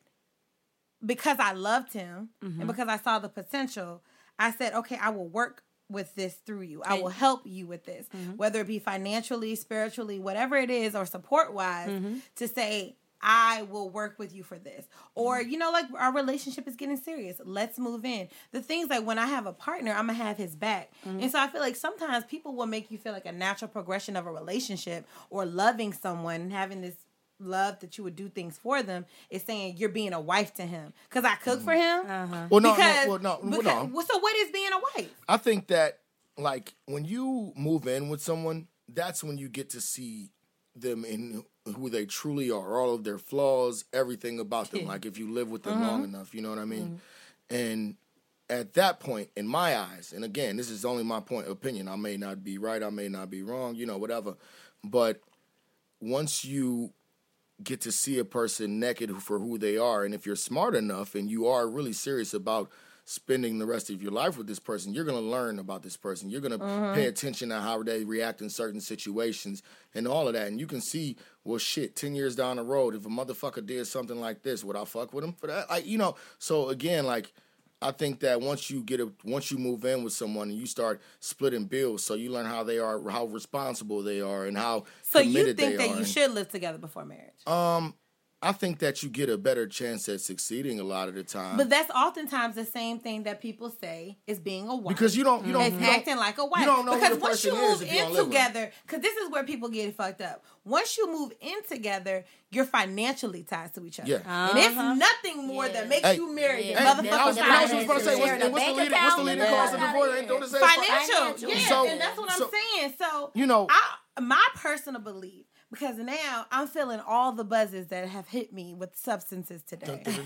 because I loved him and mm-hmm. because I saw the potential, I said, okay, I will work with this through you. I will help you with this, mm-hmm. whether it be financially, spiritually, whatever it is, or support wise, to say, I will work with you for this. Or, mm-hmm. you know, like our relationship is getting serious. Let's move in. The things like when I have a partner, I'm going to have his back. And mm-hmm. so I feel like sometimes people will make you feel like a natural progression of a relationship or loving someone and having this love that you would do things for them is saying you're being a wife to him. Because I cook for mm-hmm. him. Uh-huh. well, no, because, no, well, no, well, because- no. So what is being a wife? I think that like when you move in with someone, that's when you get to see them in who they truly are, all of their flaws, everything about them. Like if you live with them Mm-hmm. long enough, you know what I mean? And at that point, in my eyes, and again, this is only my point of opinion. I may not be right, I may not be wrong, you know, whatever. But once you get to see a person naked for who they are, and if you're smart enough and you are really serious about spending the rest of your life with this person, you're gonna learn about this person. You're gonna pay attention to how they react in certain situations and all of that. And you can see, well, shit, ten years down the road, if a motherfucker did something like this, would I fuck with him for that? Like, you know. So again, like. I think that once you get a once you move in with someone and you start splitting bills, so you learn how they are, how responsible they are, and how So you think they that are. you should live together before marriage? Um, I think that you get a better chance at succeeding a lot of the time. But that's oftentimes the same thing that people say is being a wife. because you don't, you don't, It's you don't- acting like a wife. You don't know because who the once you move is you in don't live with them. together, because this is where people get fucked up. Once you move in together, you're financially tied to each other. Yeah. And it's nothing more that makes Hey, you marry Yeah. your Hey, motherfucking I was, I was just about to say, what's, what's, the leading, what's the leading cause of divorce? Don't it say financial. Financial. Yeah, So- and that's what so- I'm saying. So You know- I my personal belief because now I'm feeling all the buzzes that have hit me with substances today. Is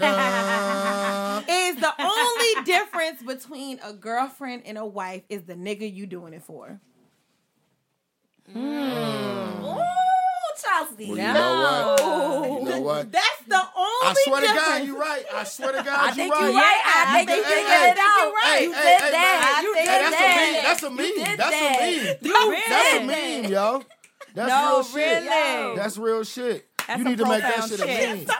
the only difference between a girlfriend and a wife is the nigga you doing it for. Mm. Ooh, Chelsea. Well, you know what? You know what? That's the only. I swear to. God, you're right. I swear to God, I you're think right. you're right. I think Hey, you hey, figured hey, it out. hey, You hey, did hey, that. man. You Hey, did that's that. a meme. That's a meme. That's a meme. That's a did meme, yo. That's No, real shit. really. That's real shit. That's you need to make that profound shit a meme.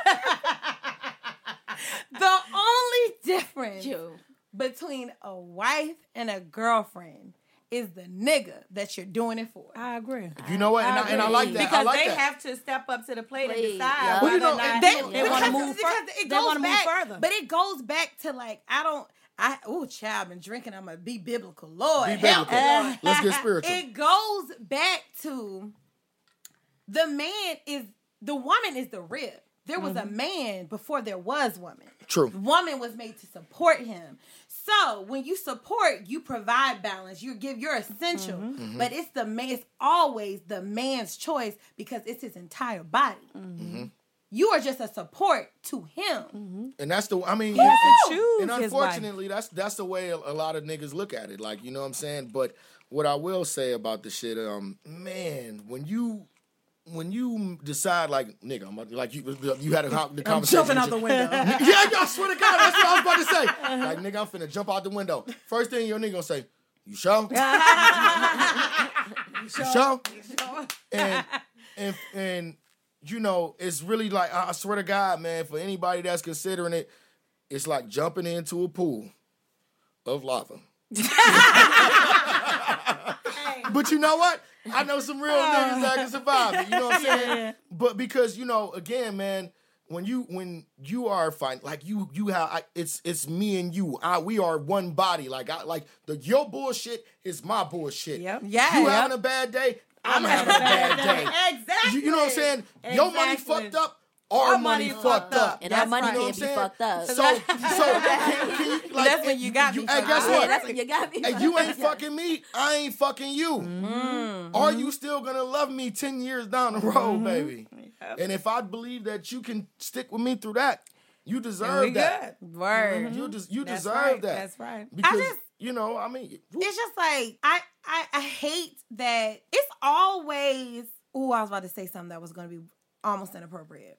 The only difference You. between a wife and a girlfriend is the nigga that you're doing it for. I agree. You know what? And I, and I like that. I Because like they that. have to step up to the plate and decide yeah. Well, you know, or not They, they, want to move because further. It They goes want to move further. but it goes back to like I don't. I oh child, I've been drinking. I'm gonna be biblical. Lord, Be help biblical. Let's get spiritual. It goes back to the man is the woman is the rib. There was a man before there was woman. True. Woman was made to support him. So when you support, you provide balance. You give you're essential. Mm-hmm. But it's the man. It's always the man's choice because it's his entire body. Mm-hmm. You are just a support to him. And that's the I mean, He has to and- choose and unfortunately, that's that's the way a, a lot of niggas look at it. Like you know what I'm saying. But what I will say about the shit, um, man, when you when you decide like nigga, I'm about to- like you you had a, the I'm conversation. jumping out the window. yeah, I swear to God, that's what I was about to say. Uh-huh. Like nigga, I'm finna jump out the window. First thing your nigga gonna say, you sure? you sure? And and and you know, it's really like I swear to God, man, for anybody that's considering it, it's like jumping into a pool of lava. But you know what? I know some real ah. niggas that can survive it. You know what I'm saying? But because you know, again, man, when you when you are fine, like you you have, I, it's it's me and you. I, we are one body. Like I like the your bullshit is my bullshit. Yep. Yeah, You yep. having a bad day? I'm having a bad day. Exactly. You, you know what I'm saying? Your money fucked up. Our, Our money, money fucked up. And our money You know what I'm can't be fucked up. So, so can, can you, like, That's when you got me Hey, fucked guess. Yeah, what? that's when you got me. Hey, you ain't fucking me. I ain't fucking you. Mm-hmm. Are you still gonna love me ten years down the road, baby? And if I believe that you can stick with me through that, you And deserve that. good. Word. You des- you That's deserve right. that. That's right. Because just- you know, I mean, It's just like I, I I hate that it's always. Oh, I was about to say something that was going to be almost inappropriate.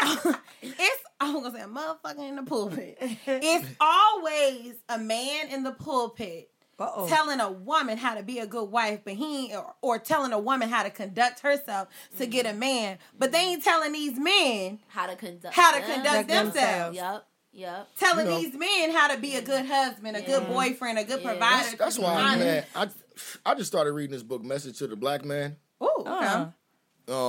it's I'm gonna say a motherfucker in the pulpit. It's always a man in the pulpit Uh-oh. telling a woman how to be a good wife, but he or, or telling a woman how to conduct herself to get a man. But they ain't telling these men How to conduct. how to them. conduct themselves. themselves. Yep. Yep. Telling You know. these men how to be a good husband, a good boyfriend, a good Yeah. provider. that's, that's why be I'm honest. mad. I I just started reading this book, Message to the Black Man. Ooh, okay. Uh-huh.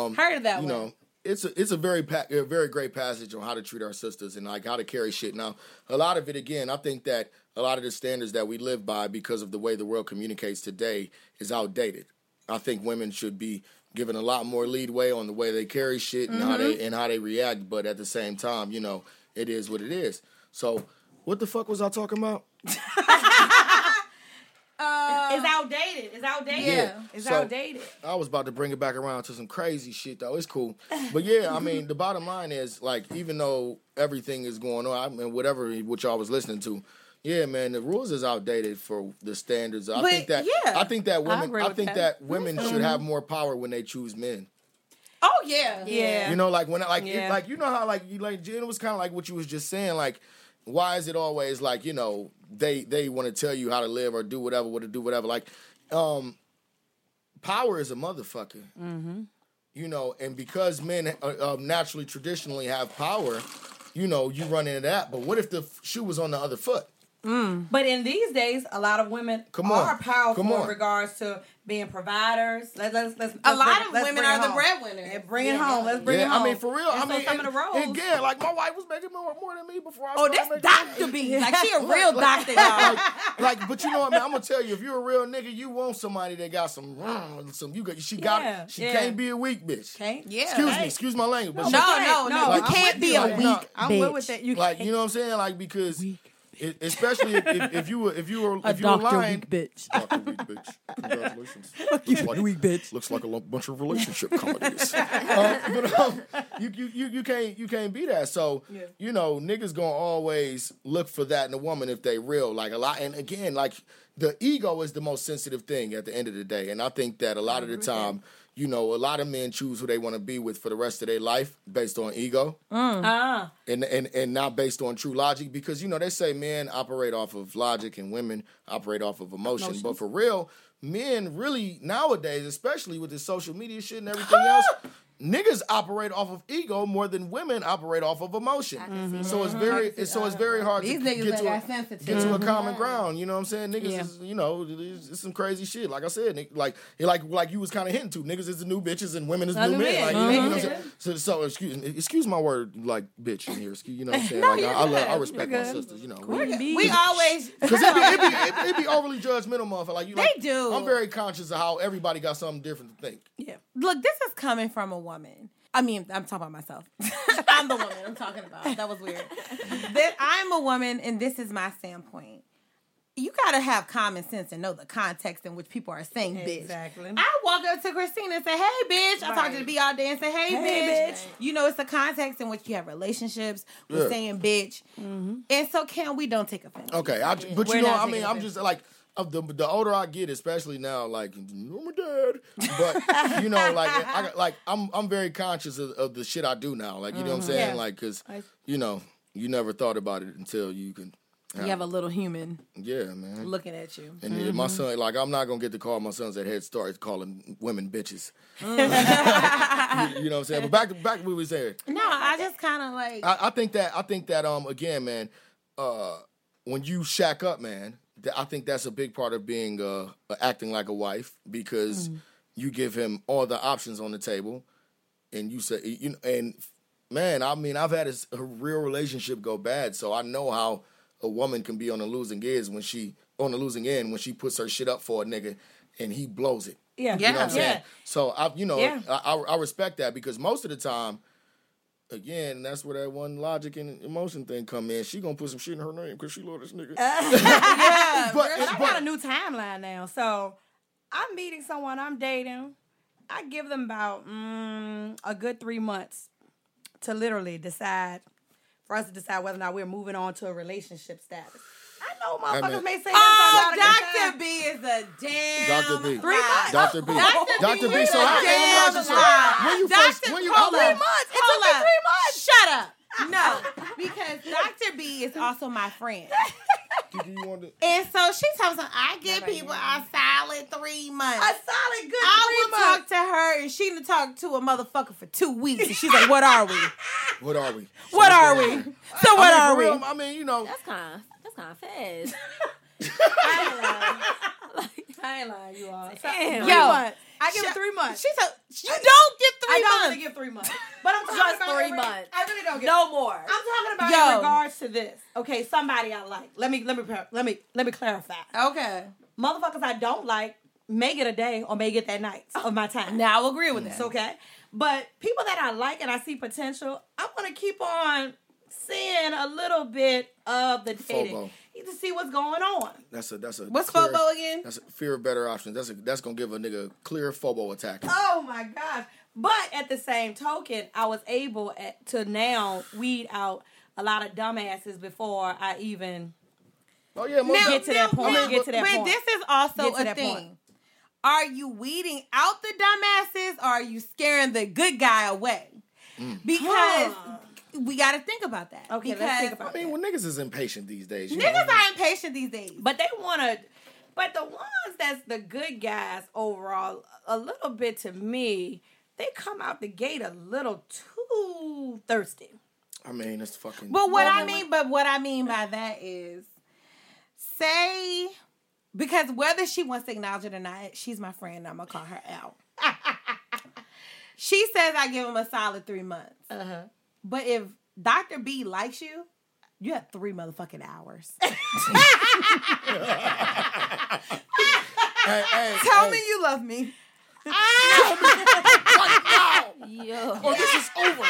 Um, Heard of that you one. know, it's a it's a very pa- a very great passage on how to treat our sisters and like how to carry shit. Now, a lot of it again, I think that a lot of the standards that we live by because of the way the world communicates today is outdated. I think women should be given a lot more leadway on the way they carry shit and how Mm-hmm. they and how they react. But at the same time, you know, it is what it is. So, what the fuck was I talking about? It's um, outdated. It's outdated. Yeah. It's So- outdated. I was about to bring it back around to some crazy shit though. It's cool, but yeah, I mean, the bottom line is like, even though everything is going on, I mean, whatever which y'all was listening to, yeah, man, the rules is outdated for the standards. I But, think that yeah. I think that women, agree I, think that. that, women should have more power when they choose men. Oh yeah. Yeah. You know, like when I like it- like you know how like you like Jen was kind of like what you was just saying like. Why is it always like you know they they want to tell you how to live or do whatever, what to do whatever? Like, um, power is a motherfucker. You know, and because men uh, uh, naturally traditionally have power, you know, you run into that. But what if the shoe was on the other foot? But in these days, a lot of women Come on. are powerful Come on. in regards to being providers. Let, let's, let's, A let's lot bring- of let's women are the home. breadwinners. Yeah, bring it home. Let's bring it home. I mean for real. And I so mean, some of the roles. and again, like my wife was making more, more than me before I. Oh, started this making doctor be like she a real doctor, y'all. like, like, but you know what, man? I'm gonna tell you, if you're a real nigga, you want somebody that got some, mm, some. You got, she got, she yeah. can't be a weak bitch. Can't. Yeah. Excuse Hey. me, excuse my language. But No, she, no, no. no, you can't be a weak that. I'm with that. You like can't. you know what I'm saying, like because. It, especially if, if, if you were if you were if you were doctor lying, weak bitch. Doctor weak bitch. Congratulations. Looks like, weak bitch. Looks like a bunch of relationship comedies. uh, but um, you, you you you can't you can't be that. So you know niggas gonna always look for that in a woman if they real. Like a lot, and again, like the ego is the most sensitive thing at the end of the day. And I think that a lot of the time, you know, a lot of men choose who they want to be with for the rest of their life based on ego. Ah, and and and not based on true logic because you know they say men operate off of logic and women operate off of emotion. But for real men really nowadays especially with the social media shit and everything else niggas operate off of ego more than women operate off of emotion so it's very it's, so it's very hard These to niggas get to a, sensitive. get to a common ground you know what i'm saying niggas Yeah. is you know it's, it's some crazy shit like i said like like like you was kind of hinting to niggas is the new bitches and women is the Not new new men men. like, you know, you know what I'm Mhm. saying? So, so excuse me, excuse my word, like bitch in here. Excuse, you know what I'm saying? like, I, I, love, I respect my sisters. You know, we, We always because it be, it, be, it, it be overly judgmental, motherfucker. Like you, They like, do. I'm very conscious of how everybody got something different to think. yeah. look. This is coming from a woman. I mean, I'm talking about myself. I'm the woman I'm talking about. That was weird. that I'm a woman, and this is my standpoint. You gotta have common sense and know the context in which people are saying bitch. Exactly. I walk up to Christina and say, "Hey, bitch." I talk to the B all day and say, "Hey, Hey, bitch. bitch. You know, it's the context in which you have relationships with Yeah. saying bitch, mm-hmm. and so can we don't take offense. Okay, I, but We're you know, I mean, taking I'm just like. Of the the older I get, especially now, like you're my dad, but you know, like I like I'm I'm very conscious of, of the shit I do now. Like you know what I'm saying, Yeah. like because you know you never thought about it until you can You have a little human Yeah, man. looking at you. And then my son, like, I'm not gonna get to call my sons at Head Start calling women bitches. Mm. you, you know what I'm saying? But back to back what we were saying. No, I just kind of like. I, I think that I think that um again, man, uh, when you shack up, man, I think that's a big part of being uh acting like a wife because you give him all the options on the table, and you say you know, and man, I mean, I've had a real relationship go bad, so I know how a woman can be on the losing ends when she on the losing end when she puts her shit up for a nigga and he blows it. Yeah. You know what I'm saying? Yeah. So I, you know, Yeah. I, I, I respect that because most of the time, again, that's where that one logic and emotion thing come in. She gonna put some shit in her name because she love this nigga. yeah, But- but, I but- got a new timeline now. So I'm meeting someone I'm dating. I give them about mm, a good three months to literally decide for us to decide whether or not we're moving on to a relationship status. I know motherfuckers mean- may say Oh, that's a lot Dr. B is a damn. Dr. B. Three months. Dr. B. Dr. Dr. B B. So a how damn so lie. when you first when you hold how up. long? months. It Hold took me three months. Shut up. No, because Dr. B is also my friend. Kiki, you want to? And so she tells me, I give people a solid three months. A solid good I three will months. talk to her and she done talk to a motherfucker for two weeks. And she's like, what are we? What are we? What are we? So what I are mean, for we? real, I mean, you know, That's kind of that's kind of fast. I ain't lying. I ain't lying, you all. So, Damn. Yo, months. I give Sh- them three months. She said, you don't get three months. I don't months. really give three months. But I'm talking Just about three in re- months. I really don't get no more. I'm talking about Yo. in regards to this. Okay, somebody I like. Let me let me let me let me clarify. okay. Motherfuckers I don't like may get a day or may get that night of my time. Now I'll agree with It's that. okay. But people that I like and I see potential, I'm gonna keep on seeing a little bit of the dating Fobo. To see what's going on. that's a that's a What's clear, Fobo again? That's a fear of better options. That's a, that's gonna give a nigga a clear phobo attack. Oh my gosh. But at the same token, I was able at, to now weed out a lot of dumbasses before I even Oh yeah, most Get to that point. Get to that but point. this is also Get to a that thing. point. Are you weeding out the dumbasses or are you scaring the good guy away? Mm. Because we got to think about that. Okay, because let's think about it. I mean, well, niggas is impatient these days. You Niggas know? are impatient these days. But they want to. But the ones that's the good guys overall, a little bit to me, they come out the gate a little too thirsty. I mean, it's fucking. But what I mean, but what I mean by that is, say, because whether she wants to acknowledge it or not, she's my friend. I'm gonna call her out. she says I give him a solid three months. Uh-huh. But if Dr. B likes you, you have three motherfucking hours. Hey, hey, Tell hey. me you love me. Yo. Oh, this is over.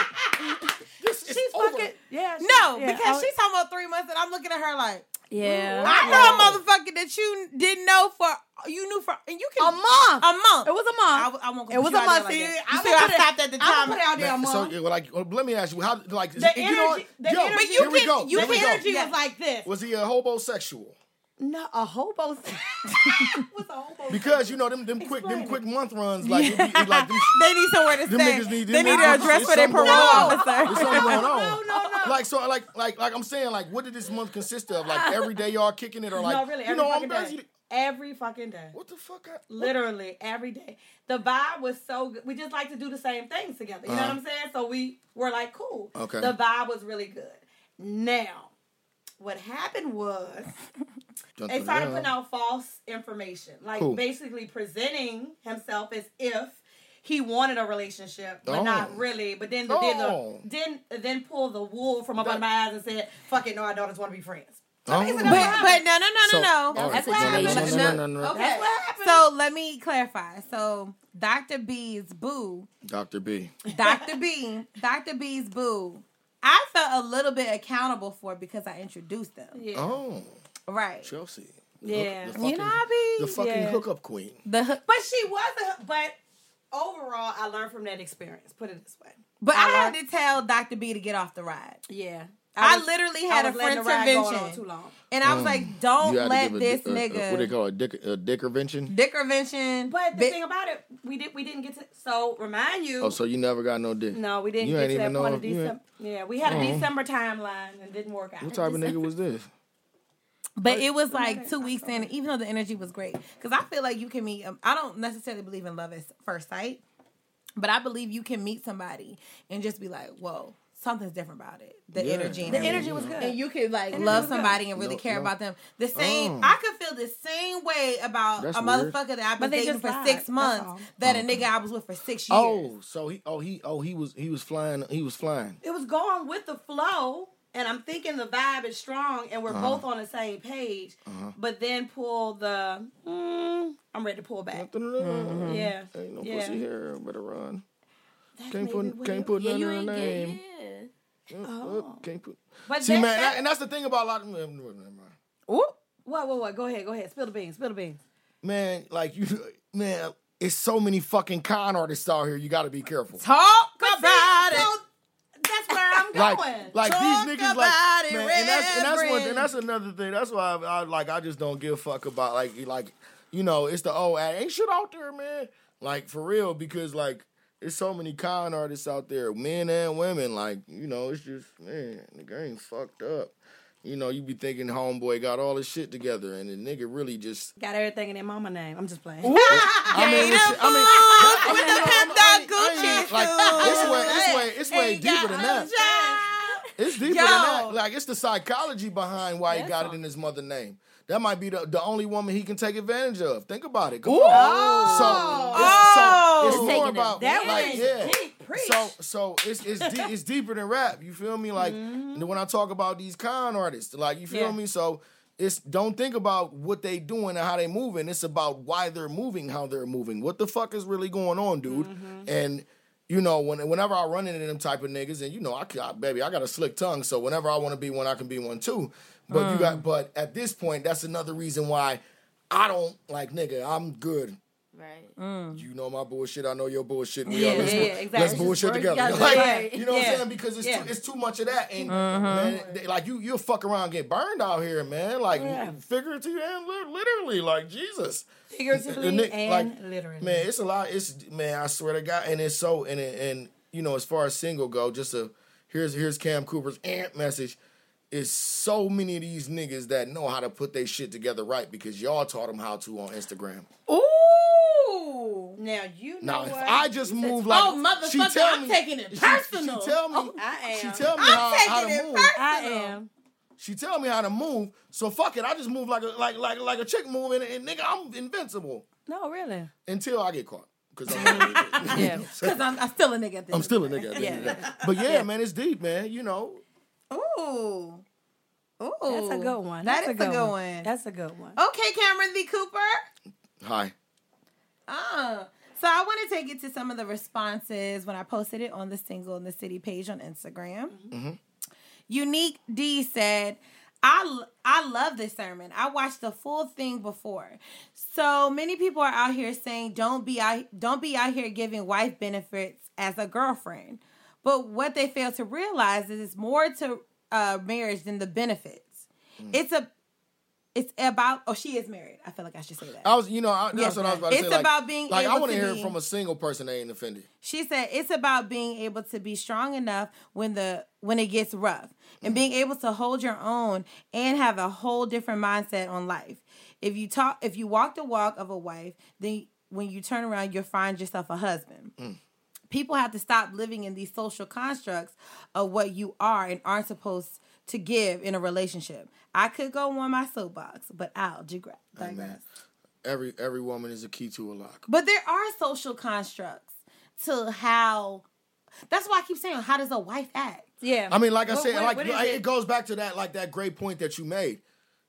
This is She's over. fucking yeah. she- No, yeah, because I- she's talking about three months, and I'm looking at her like, Yeah. I know a motherfucker that you didn't know for you knew for, and you can a month. a month. It was a month. w- I won't. It was a month. there See, that. I you see, would I put it- stopped at the time. I time. put it out there a Man, so month. yeah, like, well, let me ask you, how like The you know, the yo, energy- But you can- go. you here the energy was like this. Was he a homosexual? No, a hobo. What's a hobo? Because you know them them quick them Explain quick month runs like it be- it like them, They need somewhere to them stay. niggas need they need niggas- to address it's for their parole going on. officer. There's something going on. No, no, no. Like so, like like like I'm saying, like what did this month consist of? Like every day y'all kicking it, or like no, really, you know, I'm busy. Every fucking day. What the fuck? I, Literally every day. The vibe was so good. We just like to do the same things together. You know Uh-huh. what I'm saying? So we were like, cool. Okay. The vibe was really good. Now, what happened was they started putting out false information, like Who? basically presenting himself as if he wanted a relationship, but Oh. not really. But then Oh. did the, then then pull the wool from up under my eyes and said, "Fuck it, no, I don't just want to be friends." Oh. But, but no, no, no, So- no, no. That's what no, no, happened. no, no, no, no. Okay. That's what happened. So let me clarify. So Dr. B's boo, Dr. B. Dr. B, Dr. B's boo. I felt a little bit accountable for it because I introduced them. yeah. Oh, Right. Chelsea. Yeah. The You fucking, know, I be the fucking yeah. hookup queen. the hook- But she was a but overall I learned from that experience. Put it this way. but I, I had to tell Dr. B to get off the ride. Yeah. I, was- literally had a was letting friend the ride go on intervention. too long. And I was like, don't You had to let this a, a, nigga a, what they call it, a dick, a dickervention. dickervention. But the bi- thing about it, we did we didn't get to so remind you Oh, so you never got no dick? No, we didn't You get ain't to that even point know- of December. Yeah, we had a Oh. December timeline and didn't work out. What type of nigga was this? But it was like two weeks in, even though the energy was great, because I feel like you can meet. Um, I don't necessarily believe in love at first sight, but I believe you can meet somebody and just be like, "Whoa, something's different about it." The Yeah. energy, The energy was good. and you could like Energy love somebody and really No, care no. about them. The same, Oh. I could feel the same way about That's a weird. motherfucker that I've been they dating just for lied, six months all. that a nigga I was with for six years. Oh, so he oh he oh he was he was flying he was flying. It was going with the flow, and I'm thinking the vibe is strong, and we're Uh-huh. both on the same page. But then pull the, mm, I'm ready to pull back. Mm-hmm. Yeah, Ain't no yeah. pussy here, better run. That's Can't put what can't it- put Yeah, nothing in ain't her get name. yeah. Uh, uh, Can't put. But See, that- man, that- that- and that's the thing about a lot of never mind. Ooh. What, what, what? Go ahead, go ahead. Spill the beans, spill the beans. man, like you, man, it's so many fucking con artists out here. You got to be careful. Talk about So it. that's where I'm Like, going. like Talk these niggas, about like, it, man, and that's and that's one, Reverend. and that's another thing. That's why I, I like I just don't give a fuck about like like you know it's the oh ain't shit out there, man. Like for real, because like there's so many con artists out there, men and women. Like you know, it's just man, the game fucked up. You know, you be thinking homeboy got all his shit together, and the nigga really just. Got everything in their mama name. I'm just playing. I mean, it's, I mean, I mean, with you the know, pimped I out mean, I Gucci like it's way, it's way, it's way Ain't deeper than that. job. It's deeper Yo. than that. Like it's the psychology behind why he got all. it in his mother name. That might be the, the only woman he can take advantage of. Think about it. Come Oh. on. So, it's, so it's more taking it. about That like yeah. deep. So so it's it's de- it's deeper than rap. You feel me? Like Mm-hmm. when I talk about these con artists, like you feel Yeah. me? So it's don't think about what they doing and how they moving. It's about why they're moving, how they're moving. What the fuck is really going on, dude? Mm-hmm. And you know, when, whenever I run into them type of niggas, and you know, I, I baby, I got a slick tongue, so whenever I want to be one, I can be one too. But you Mm. got, but at this point, that's another reason why I don't like nigga. I'm good. Right. You know my bullshit. I know your bullshit. We Yeah, all, let's, yeah, bu- exactly. let's bullshit together. together. Like, Right. You know what I'm saying? Because it's Yeah. too, it's too much of that, and Mm-hmm. man, they- like you you'll fuck around and get burned out here, man. Like Yeah. figuratively and literally, like Jesus. Figuratively The ni- and like, literally. Man, it's a lot. It's man, I swear to God, and it's so and it- and you know, as far as single go, just a here's here's Cam Cooper's ant message. Is so many of these niggas that know how to put their shit together right because y'all taught them how to on Instagram. Ooh. Now you know Now, if what? I just move like Oh, motherfucker, she tell I'm me, taking it personal. She, tell me, Oh, I am. she tell me I'm how, how to it move. personal. I am. She tell me how to move. So fuck it, I just move like a like like like a chick move, and, and nigga, I'm invincible No, really. until I get caught. Cause I'm, Yeah. I'm, I'm still a nigga at this I'm still a nigga. At the end of the day. But yeah, man, it's deep, man. You know, Ooh. Ooh. That's a good one. That That's is a good one. That's a good one. Okay, Cameron Lee Cooper. hi. Uh, so I want to take it to some of the responses when I posted it on the single in the city page on Instagram. Unique D said, I, I love this sermon. I watched the full thing before. So many people are out here saying don't be out don't be out here giving wife benefits as a girlfriend. But what they fail to realize is it's more to uh, marriage than the benefits. Mm. It's a it's about oh she is married. I feel like I should say that. I was, you know, I, that's Yeah. what I was about to It's say. Like, about being like I want to hear be- it from a single person that ain't offended. She said it's about being able to be strong enough when the when it gets rough and mm. being able to hold your own and have a whole different mindset on life. If you talk if you walk the walk of a wife, then when you turn around you'll find yourself a husband. Mm. People have to stop living in these social constructs of what you are and aren't supposed to give in a relationship. I could go on my soapbox, but I'll digress. digress. Every every woman is a key to a lock. But there are social constructs to how. That's why I keep saying, how does a wife act? Yeah. I mean, like I What- said, what- like what is it? it? goes back to that, like that great point that you made.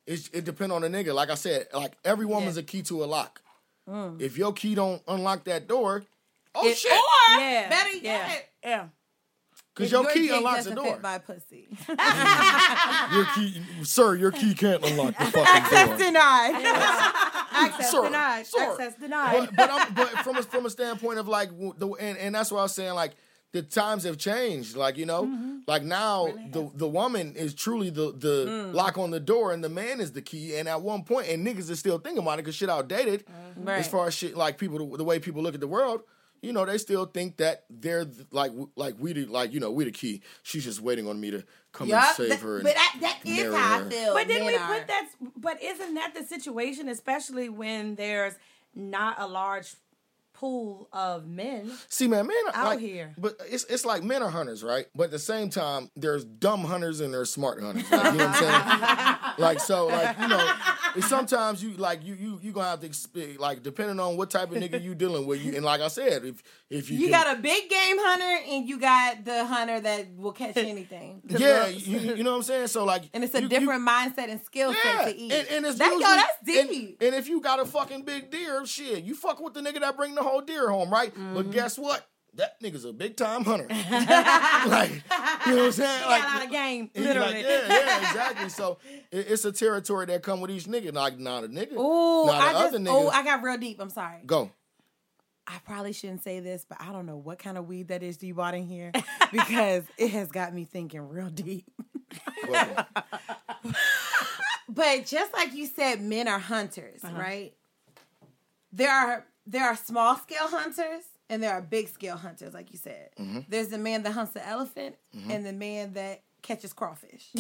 It's, it depends on the nigga. Like I said, like every woman's a key to a lock. Mm. If your key don't unlock that door, oh It- shit, Or Yeah. better Yeah. yet, Yeah. because your, your key dick unlocks the door. fit by pussy. Your key, sir, your key can't unlock the fucking door. Access door. denied. Access Sir, denied. sir. Access denied. But, but, I'm, but from a, from a standpoint of like the and, and that's what I was saying like the times have changed like you know Mm-hmm. like now the the woman is truly the the Mm. lock on the door and the man is the key and at one point and niggas are still thinking about it because shit outdated Mm-hmm. Right. as far as shit like people the way people look at the world you know, they still think that they're like like we the like you know we the key. She's just waiting on me to come Yup, and save that- her. And but that, that is how her. I feel. But then we are. put that. But isn't that the situation, especially when there's not a large pool of men? See, man, men are Out like, here. but it's it's like men are hunters, right? But at the same time, there's dumb hunters and there's smart hunters. Like, you know what I'm saying? like so, like you know, and sometimes you like you you you gonna have to exp- like depending on what type of nigga you dealing with. You and like I said, if if you You can- got a big game hunter and you got the hunter that will catch anything. yeah, you, you know what I'm saying. So like, And it's a you- you- different mindset and skill Yeah, set to eat. and, and it's that, yo, usually- that's and- deep. And, if you got a fucking big deer, shit, you fuck with the nigga that bring the whole deer home, right? Mm-hmm. But guess what? That nigga's a big time hunter. like, you know what I'm saying? He Like, got out of game, literally. Like, yeah, yeah, exactly. So it, it's a territory that come with each nigga. Like, not a nigga. Ooh, Now, the I just, other nigga- oh, I got real deep. I'm sorry. Go. I probably shouldn't say this, but I don't know what kind of weed that is you bought in here because it has got me thinking real deep. Welcome. But just like you said, men are hunters, Uh-huh. right? There are there are small scale hunters and there are big scale hunters, like you said. Mm-hmm. There's the man that hunts the elephant mm-hmm. and the man that catches crawfish.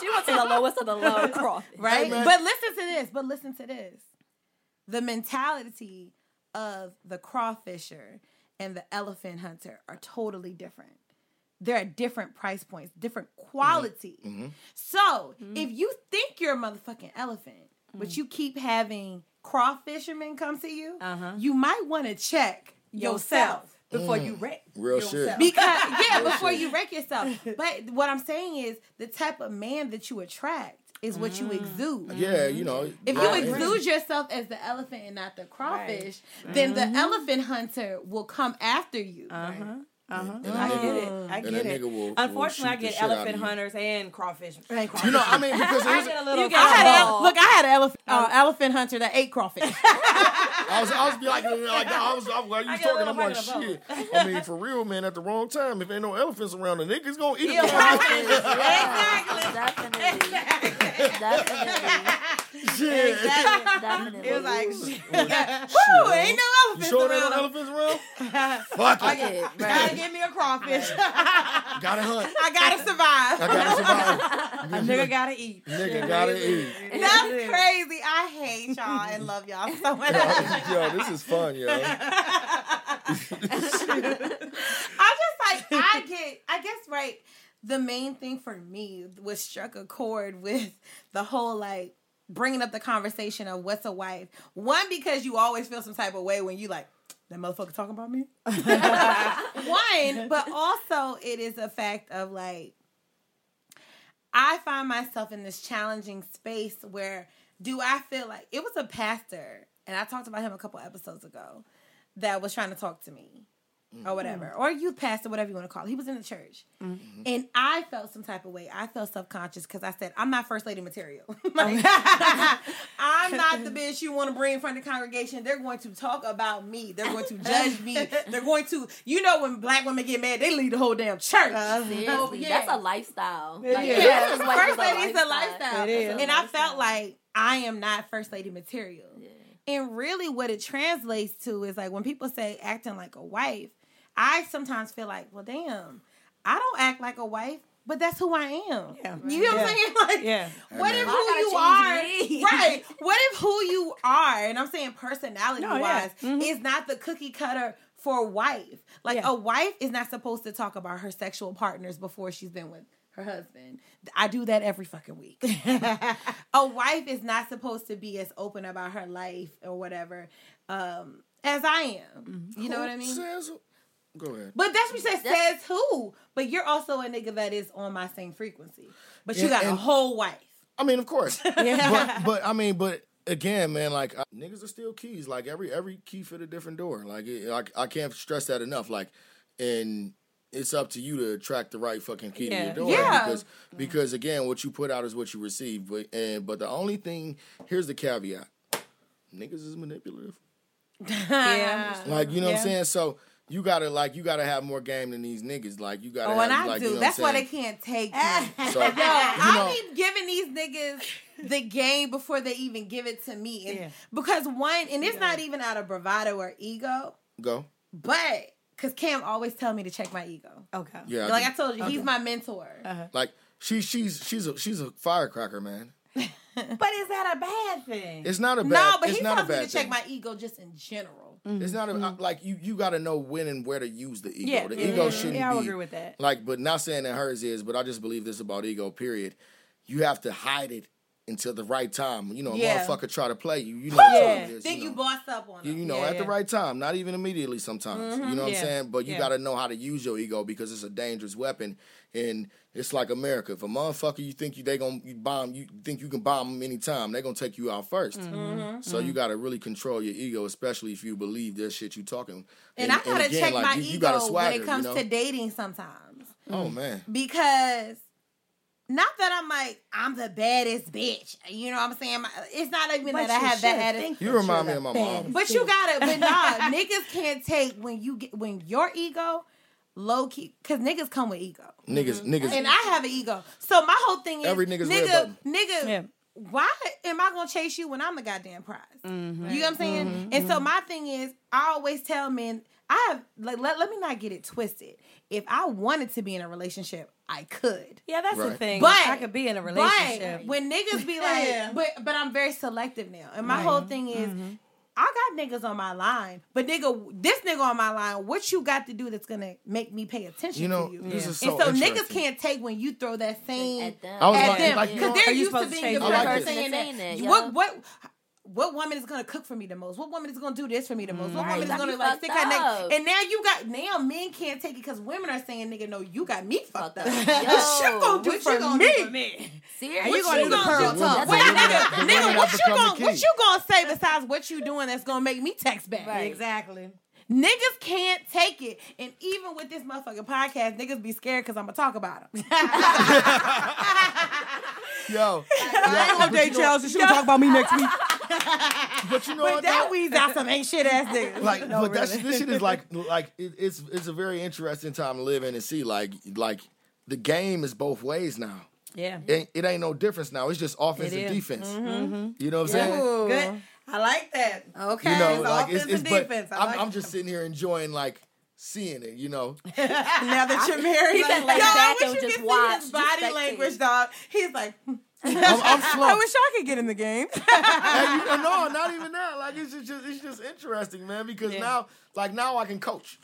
She went to the lowest of the low crawfish. right? man. but listen to this. But listen to this. The mentality of the crawfisher and the elephant hunter are totally different. They're at different price points, different mm-hmm. quality. Mm-hmm. So if you think you're a motherfucking elephant, but you keep having crawfishermen come to you, uh-huh. you might want to check yourself. before you mm. wreck. Real shit. yourself. Because yeah, before you wreck yourself. But what I'm saying is the type of man that you attract is what you mm. exude. Yeah, you mm-hmm. know. If you yeah, exude yourself as the elephant and not the crawfish, then the mm-hmm. elephant hunter will come after you. Uh-huh. That I nigga- get it. I get that it. nigga will- will Unfortunately, I get shit out of elephant hunters and crawfish. You know, I mean, because I here's- get a little. You get I had Oh. a, look, I had an elephant, uh, elephant hunter that ate crawfish. I was, I was be like, like I was, I was while you I was get talking, I'm like, shit. I mean, for real, man, at the wrong time, if ain't no elephants around, the niggas gonna eat Yeah, them. Definitely. Definitely. Shit. Definitely. it was like, Shit. woo, ain't no You elephants sure around. no elephants around? Fuck oh, it. Yeah, Gotta right. give me a crawfish. Gotta hunt. I gotta survive. I gotta survive. A nigga gotta eat. Nigga gotta eat. That's crazy. I hate y'all and love y'all so much. Yo, this is fun, yo. I just like I get I guess right the main thing for me was struck a chord with the whole like bringing up the conversation of what's a wife. One because you always feel some type of way when you like that motherfucker talking about me. One, but also it is a fact of like I find myself in this challenging space where do I feel like it was a pastor, and I talked about him a couple episodes ago, that was trying to talk to me or whatever, mm-hmm. or youth pastor, whatever you want to call it. He was in the church, mm-hmm. and I felt some type of way. I felt self conscious because I said, "I'm not first lady material. Like, I'm not the bitch you want to bring in front of the congregation. They're going to talk about me. They're going to judge me. They're going to, you know, when black women get mad, they lead the whole damn church. Uh, oh, seriously, Oh, yeah. that's a lifestyle. Like, yeah, First lady is a lifestyle. It is. And I felt like I am not first lady material. And really what it translates to is like when people say acting like a wife, I sometimes feel like, well damn, I don't act like a wife, but that's who I am. Yeah. You know what I'm saying? Like Yeah. what if man. who you are right? What if who you are, and I'm saying personality No, yeah. wise, Mhm. is not the cookie cutter for wife. Like Yeah. a wife is not supposed to talk about her sexual partners before she's been with her husband. I do that every fucking week. a wife is not supposed to be as open about her life or whatever um, as I am. You know what I mean? Says- Go ahead. But that's what you said. Says who? But you're also a nigga that is on my same frequency. But you And- got a whole wife. I mean, of course. but but I mean, but again, man, like uh, niggas are still keys. Like every every key fit a different door. Like it, I I can't stress that enough. Like and it's up to you to attract the right fucking key to your door. Yeah. Because because again, what you put out is what you receive. But and but the only thing here's the caveat: niggas is manipulative. Yeah. Like you know what I'm saying. So. You gotta like you gotta have more game than these niggas. Like you gotta. Oh, and I like, do. You know That's why they can't take me. So, Yo, you know, I be giving these niggas the game before they even give it to me. And Yeah. because one, and it's not even out of bravado or ego. Go. but because Cam always tell me to check my ego. Okay. Yeah. like I do. told you, he's my mentor. Uh-huh. like she she's she's a she's a firecracker, man. But is that a bad thing? It's not a bad. no, but it's he not a tells me bad to check my ego just in general. It's not a, Mm-hmm. like you. You got to know when and where to use the ego. Yeah, the yeah, ego shouldn't yeah, I be agree with that. Like, but not saying that hers is, but I just believe this about ego. Period. You have to hide it until the right time. You know, a Yeah. motherfucker try to play you. You know what Yeah. time it is. Think you know. bossed up on You, you know, Yeah, at yeah. the right time, not even immediately sometimes. You know what. I'm saying? But you got to know how to use your ego because it's a dangerous weapon. And it's like America. If a motherfucker you think you they gonna you bomb, you think you can bomb them anytime, they gonna take you out 1st Mm-hmm. So you got to really control your ego, especially if you believe this shit you talking. And, I gotta again, check like, my you- you ego gotta when it comes you know? to dating sometimes. Oh man. Because not that I'm like, I'm the baddest bitch. You know what I'm saying? It's not even But that I have that attitude. You that remind me of my mom. baddest But you got it. But nah, niggas can't take when you get when your ego low key because niggas come with ego. Niggas, niggas. Mm-hmm. And I have an ego. So my whole thing is Every nigga's red nigga, button. nigga, Yeah. why am I gonna chase you when I'm the goddamn prize? Mm-hmm. You know what I'm saying? Mm-hmm. And so mm-hmm. my thing is, I always tell men, I have like let, let me not get it twisted. If I wanted to be in a relationship, I could. Yeah, that's the thing. But I could be in a relationship. But when niggas be like, Yeah. but but I'm very selective now, and my whole thing is. Mm-hmm. I got niggas on my line, but nigga, this nigga on my line, what you got to do that's gonna make me pay attention You know, to you? this Yeah. is so and so niggas can't take when you throw that same At them. I was at like- them like, because you they're Are used to supposed to being the chase I like person saying Saying that. that, What what what woman is gonna cook for me the most? What woman is gonna do this for me the most? What Right. woman is gonna like fucked stick her neck? And now you got now men can't take it because women are saying, "Nigga, no, you got me fucked up." Yo, What you gonna do What for you gonna me? do for me? Seriously? What you gonna do gonna do? tongue? The Wait, nigga, have- the women nigga, what you gonna what you gonna say besides what you doing that's gonna make me text back? Right. Exactly. Niggas can't take it, and even with this motherfucking podcast, niggas be scared because I'm gonna talk about them. Yo, Update Chelsea. She gonna talk about me next week. but you know But what? that though? weeds out some ain't shit ass niggas. like, No, but that's really. this shit is like, like it, it's it's a very interesting time to live in and see. Like, like the game is both ways now. Yeah. It, it ain't no difference now. It's just offense It and defense. Mm-hmm. You know what I'm saying? Ooh. Good. I like that. Okay. You know, It's like it's, offense it's and defense. I I'm, like I'm just sitting here enjoying like seeing it. You know, now that you're married, He like, been yo, back I wish you just could watch, see his body language, dog. He's like, I'm, I'm slow. I wish I could get in the game. And you- uh, no, not even that. Like it's just, just it's just interesting, man. Because Yeah. now, like now, I can coach.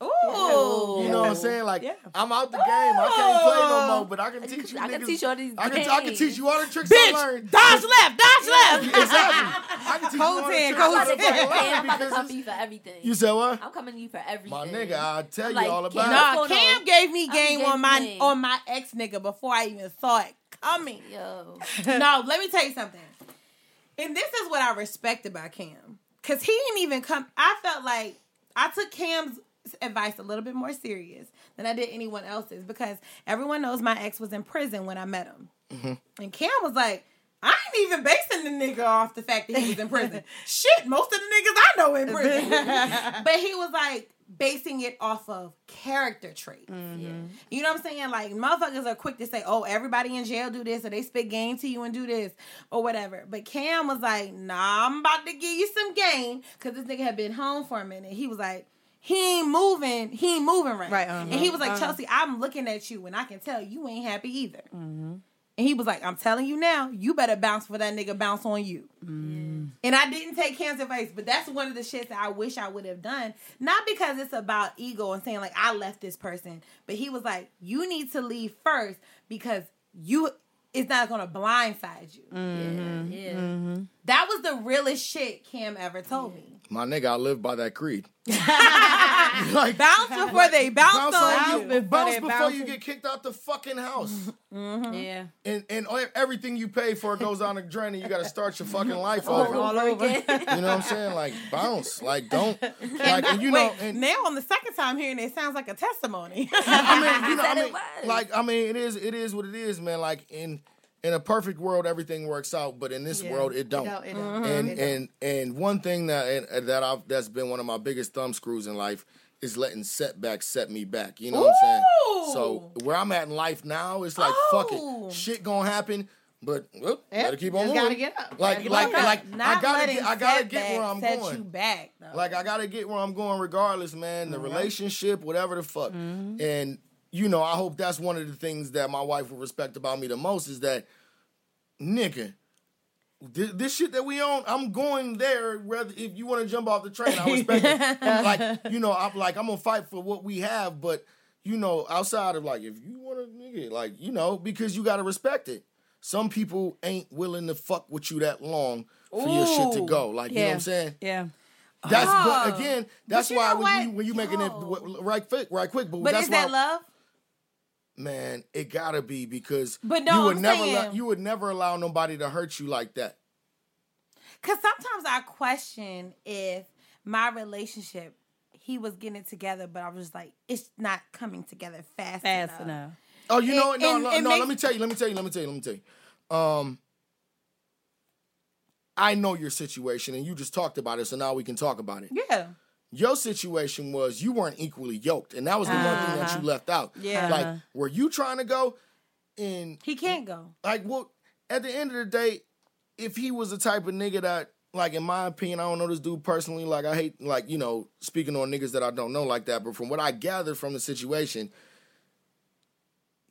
Ooh, You know what I'm saying? Like Yeah. I'm out the game. I can't play no more, but I can teach you. I can niggas- teach you all these I can, I can teach you all the tricks I learned. dodge left, dodge left. Exactly. I can teach Code you all the 10, tricks I'm I about to fucking go, learned I'm about to come for you for everything. You said what? I'm coming to you for everything. My nigga, I'll tell you all Kim- about Nah, it. Hold Cam on. gave me game on my me. on my ex nigga before I even saw it coming. Yo. no, let me tell you something. And this is what I respect about Cam. Cause he didn't even come. I felt like I took Cam's advice a little bit more serious than I did anyone else's because everyone knows my ex was in prison when I met him. Mm-hmm. And Cam was like, I ain't even basing the nigga off the fact that he was in prison. Shit, most of the niggas I know in prison. but he was like basing it off of character traits. Yeah. You know what I'm saying? Like motherfuckers are quick to say, "Oh, everybody in jail do this," or they spit game to you and do this, or whatever. But Cam was like, "Nah, I'm about to give you some game," because this nigga had been home for a minute. He was like, "He ain't moving. He ain't moving right." Right, uh-huh, and he was like, uh-huh. "Chelsea, I'm looking at you, and I can tell you ain't happy either." And he was like, I'm telling you now, you better bounce for that nigga bounce on you. And I didn't take Cam's advice, but that's one of the shits that I wish I would have done. Not because it's about ego and saying like I left this person, but he was like, you need to leave first because you it's not gonna blindside you. Mm-hmm. Yeah. Yeah. That was the realest shit Cam ever told me. My nigga, I live by that creed. like Bounce before they bounce, bounce on on you. you. before Bounce before bounce you you. get kicked out the fucking house. Mm-hmm. Mm-hmm. Yeah. and and everything you pay for goes down the drain and you gotta start your fucking life All over. All over. again. You know what I'm saying? Like bounce. Like don't like and you know and now on the second time hearing it, it sounds like a testimony. I mean, you know, I mean, like, I mean, it is, it is what it is, man. Like in in a perfect world, everything works out, but in this Yeah. world, it don't. It don't, it don't. And It don't. and and one thing that and, that I've that's been one of my biggest thumb screws in life is letting setbacks set me back. You know what I'm saying? So where I'm at in life now, it's like fuck Oh. it, shit gonna happen. But well, Yep, gotta keep on just moving. gotta get up. Like, get like, up. like, Not I gotta get, I gotta get where I'm setbacks going. set you back, though. Like, I gotta get where I'm going, regardless, man. The relationship, whatever the fuck, Mm-hmm. and you know, I hope that's one of the things that my wife will respect about me the most is that, nigga. This, this shit that we own, I'm going there. Whether if you want to jump off the train, I respect it. like you know, I'm like I'm gonna fight for what we have, but you know, outside of like if you want to nigga, like you know, because you gotta respect it. Some people ain't willing to fuck with you that long for your shit to go. Like you know what I'm saying? Yeah. That's Oh. but again, that's why when you when you making it right quick, right quick. But, But that's is why, that love? Man, it gotta be because But no, you would I'm never saying- let, you would never allow nobody to hurt you like that. Because sometimes I question if my relationship, he was getting it together, but I was just like, it's not coming together fast, Fast enough. enough. Oh, you It- know what? No, and no, it no. makes- let me tell you. Let me tell you. Let me tell you. Let me tell you. Um, I know your situation, and you just talked about it, so now we can talk about it. Yeah. Your situation was you weren't equally yoked, and that was the one thing that Uh-huh. you left out. Yeah. like were you trying to go? And He can't go. like, well, at the end of the day, if he was the type of nigga that, like, in my opinion, I don't know this dude personally. Like, I hate, like, you know, speaking on niggas that I don't know like that. But from what I gathered from the situation,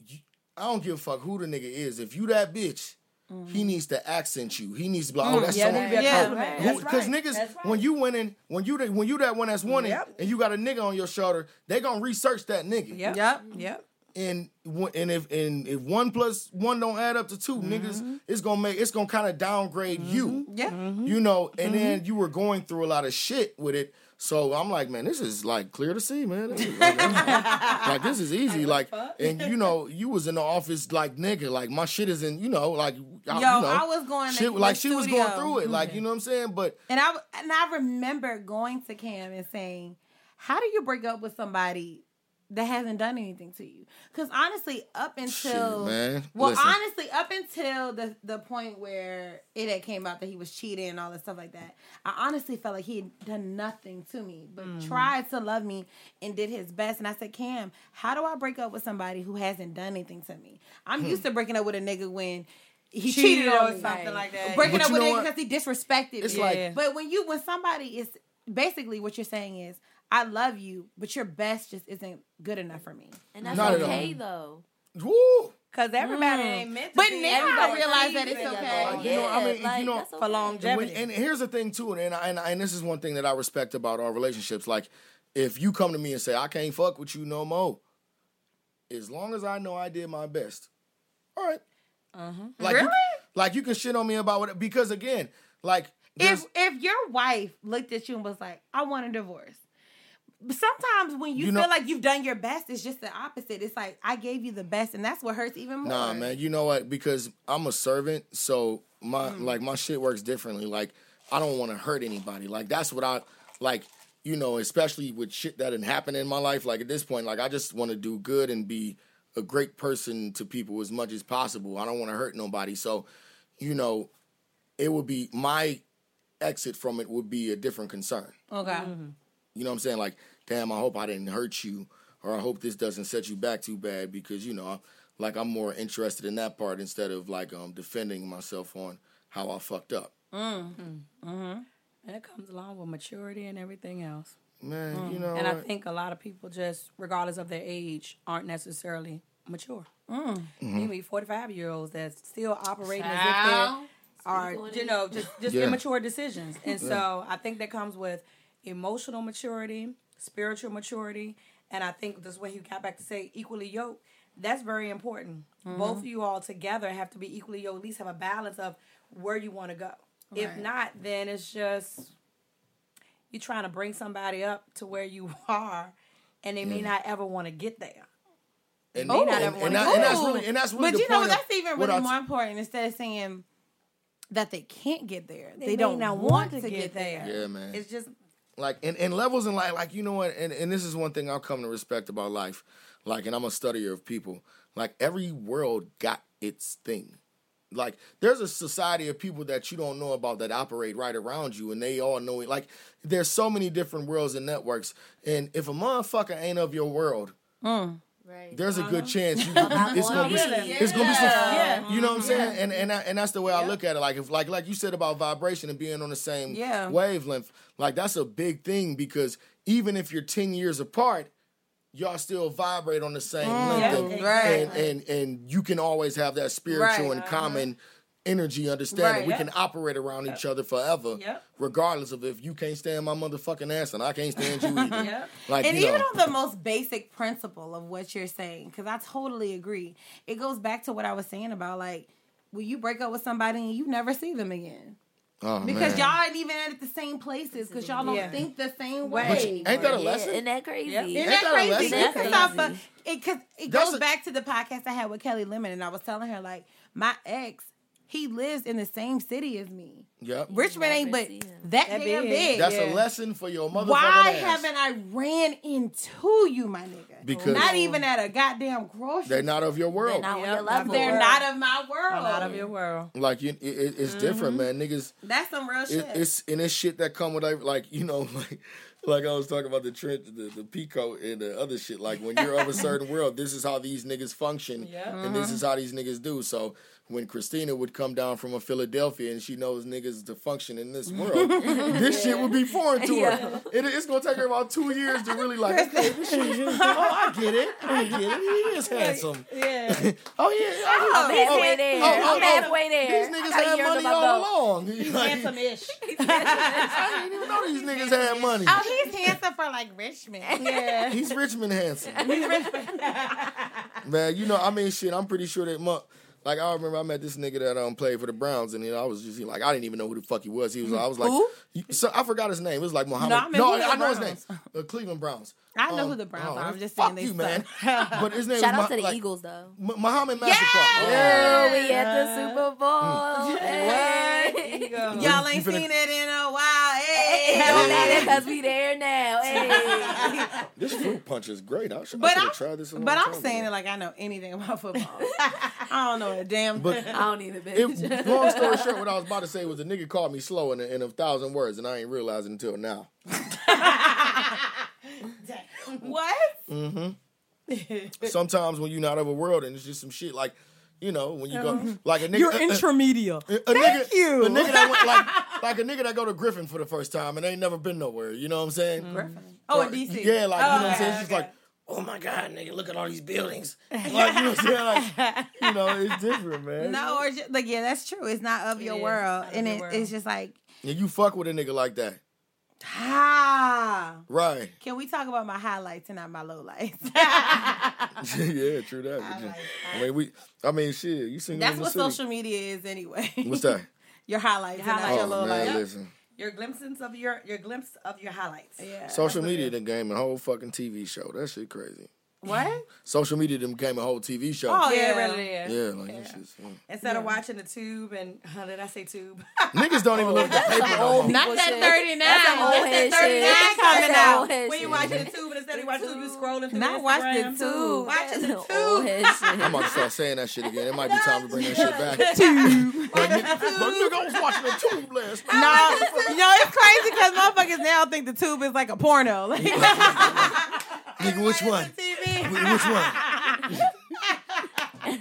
you- I don't give a fuck who the nigga is. If you that bitch, he needs to accent you. He needs to be like, oh, that's Yeah, someone. that'd be Yeah. compliment. That's Because right. niggas, right. when you winning, when you the, when you that one that's winning, Yep. and you got a nigga on your shoulder, they gonna research that nigga. Yep. Yep. Yep. And and if and if one plus one don't add up to 2 Mm-hmm. niggas, it's gonna make it's gonna kind of downgrade you. Yeah. You know, and Mm-hmm. then you were going through a lot of shit with it. So I'm like, man, this is like clear to see, man. This is- Like, like, this is easy. Like, and you know, you was in the office like nigga, like my shit is in, you know, like I, Yo, you know, I was going shit, like she was going through it, like you know what I'm saying. But And I and I remember going to Cam and saying, "How do you break up with somebody that hasn't done anything to you?" Because honestly, up until Shit, man. well, Listen. honestly, up until the the point where it had came out that he was cheating and all that stuff like that, I honestly felt like he had done nothing to me, but Mm-hmm. tried to love me and did his best. And I said, Cam, how do I break up with somebody who hasn't done anything to me? I'm Hmm. used to breaking up with a nigga when. He Cheated cheated, or on me. something like that. Breaking But up with know him because he disrespected It's me. like- But when you when somebody is basically what you're saying is, I love you, but your best just isn't good enough for me. And that's Not okay though. woo, Because everybody Mm. ain't meant to But be. now I realize that it's okay. Like, you know, I mean, like, you know, that's for okay. longevity. When- and here's the thing too, and I, and, I, and this is one thing that I respect about our relationships. Like, if you come to me and say I can't fuck with you no more, as long as I know I did my best, all right. Uh-huh. Like Really? You, like you can shit on me about what because again, like If if your wife looked at you and was like, I want a divorce. But sometimes when you, You feel like you've done your best, it's just the opposite. It's like I gave you the best, and that's what hurts even more. Nah, man. You know what? Because I'm a servant, so my Mm. like my shit works differently. Like I don't want to hurt anybody. Like that's what I like. You know, especially with shit that didn't happen in my life. Like at this point, like I just want to do good and be a great person to people as much as possible. I don't want to hurt nobody. So, you know, it would be my exit from it would be a different concern. Okay. You know what I'm saying? Like, damn, I hope I didn't hurt you, or I hope this doesn't set you back too bad because you know, like I'm more interested in that part instead of like um defending myself on how I fucked up. Mm-hmm. And it comes along with maturity and everything else. Man, you know, And I think a lot of people just, regardless of their age, aren't necessarily mature. Mm-hmm. You meet 45 year olds that still operating Child. as if they are, you know, just, just Yeah. immature decisions. And so I think that comes with emotional maturity, spiritual maturity. And I think this when you got back to say equally yoked, that's very important. Mm-hmm. Both of you all together have to be equally yoked, at least have a balance of where you want to go. If not, then it's just you're trying to bring somebody up to where you are, and they may not ever want to get there. and, may not and, ever and, wanna and that's really and that's really But the you know point That's even really I- more important. Instead of saying that they can't get there, they, may don't not want to get, there. Yeah, man. It's just like and, and levels in life like you know what and, and this is one thing i'll come to respect about life. Like and i'm a studier of people. Like every world got its thing. Like there's a society of people that you don't know about that operate right around you and they all know it. Like there's so many different worlds and networks and if a motherfucker ain't of your world mm. Right. there's a good Uh-huh. chance you, you- it's gonna be Yeah. it's gonna be some Yeah. you know what I'm saying and and I, and that's the way I look at it like if like like you said about vibration and being on the same Yeah. wavelength like that's a big thing because even if you're 10 years apart y'all still vibrate on the same length Yeah, and, right. and, and and you can always have that spiritual Right, and uh-huh. common energy understanding Right. we Yep. can operate around each other forever Yep. regardless of if you can't stand my motherfucking ass and I can't stand you either Yep. like and you even know on the most basic principle of what you're saying, because I totally agree. It goes back to what I was saying about like, will you break up with somebody and you never see them again? oh, Because man. y'all ain't even at the same places because y'all don't Yeah. think the same But way. ain't that a Yeah, lesson Isn't that crazy? Yep. Isn't Ain't that that a crazy? lesson? That's Because off crazy. of- it, cause it That's goes a- back to the podcast I had with Kelly Lemon, and I was telling her like my ex, he lives in the same city as me. yep Richmond ain't but that, That damn big. big. that's a lesson for your motherfucking Why ass. haven't I ran into you, my nigga? Because- not even at a goddamn grocery. They're not of your world. They're not on Yep. your level. They're not of my world. Out of your world. Like you, it, it- it's different, Mm-hmm. man. Niggas, That's some real shit. it, it's and it's shit that come with like, like you know, like like I was talking about the trench, the the pico and the other shit. Like when you're of a certain world, this is how these niggas function, Yep. and this is how these niggas do. So when Christina would come down from a Philadelphia and she knows niggas to function in this world, this shit would be foreign to her. It, it's gonna take her about two years to really like. Okay, this shit, oh, I get it. I get it. He is handsome. Yeah. Oh yeah. I'm oh, halfway oh, oh there. oh, oh, I'm oh. halfway there. These niggas had money all belt. along. Like, Handsome-ish. I didn't even know these niggas had money. oh, he's handsome for like Richmond. Yeah. He's Richmond handsome. Man, you know, I mean, shit. I'm pretty sure that, mu- like, I remember I met this nigga that um played for the Browns, and you know, I was just like, I didn't even know who the fuck he was. He was, I was like, Who? so I forgot his name. It was like Muhammad. No, I mean, no, who the I know his name. The Cleveland Browns. I know Um, who the Browns oh, are. I'm just fuck saying they you, man. but his name Shout was out to the like, Eagles though. M- Muhammad Masterclass. Oh, we at the Super Bowl. Hey. Y'all ain't seen it in a while. Hey, Hey, don't matter because we there now. Hey. This fruit punch is great. I should, But I should I'm, tried this. a long but I'm time saying ago. it like I know anything about football. I don't know a damn But- thing. I don't even bitch. It, long story short, what I was about to say was a nigga called me slow in a, in a thousand words, and I ain't realized it until now. what? Mm-hmm. Sometimes when you're not of a world and it's just some shit like, you know, when you go uh-huh. like a nigga, You're intermediate. a- a, a nigga, you. a nigga that went like like a nigga that go to Griffin for the first time and ain't never been nowhere. You know what I'm saying? Mm-hmm. Oh, Or- in DC. Yeah, like Oh, you know what I'm oh, okay, saying. She's okay. like, oh my god, nigga, look at all these buildings. Like you know what I'm saying? Like, you know, it's different, man. No, or just, like yeah, that's true. It's not of your is world, not of and your world. it's just like And you fuck with a nigga like that, ah. right? Can we talk about my highlights and not my lowlights? yeah, true that. But you- I mean, we. I mean, shit. You single That's in the what city. social media is anyway. What's that? your highlights, Your and not your Oh lowlights. man, listen. Your glimpses of your your glimpse of your highlights. Yeah. Social media the game and whole fucking TV show. That shit crazy. What? Social media done became a whole TV show. Oh Yeah, yeah, it really is. yeah, like that shit's fun. Instead of watching the tube and how did I say tube? Niggas don't even oh, look at the paper no more. Not that shit. thirty nine. That's some old head that thirty nine shit. coming That's out. old head when you watching the tube and instead of watching the tube, you scrolling through Not watch the tube. Watching the Old tube. head shit. I'm about to start saying that shit again. It might be time to bring that shit back. Like, nigga, but nigga, I was watching the tube last night. No, you know it's crazy because motherfuckers now think the tube is like a porno. Like, Nigga, which one? TV. Wh- Which one?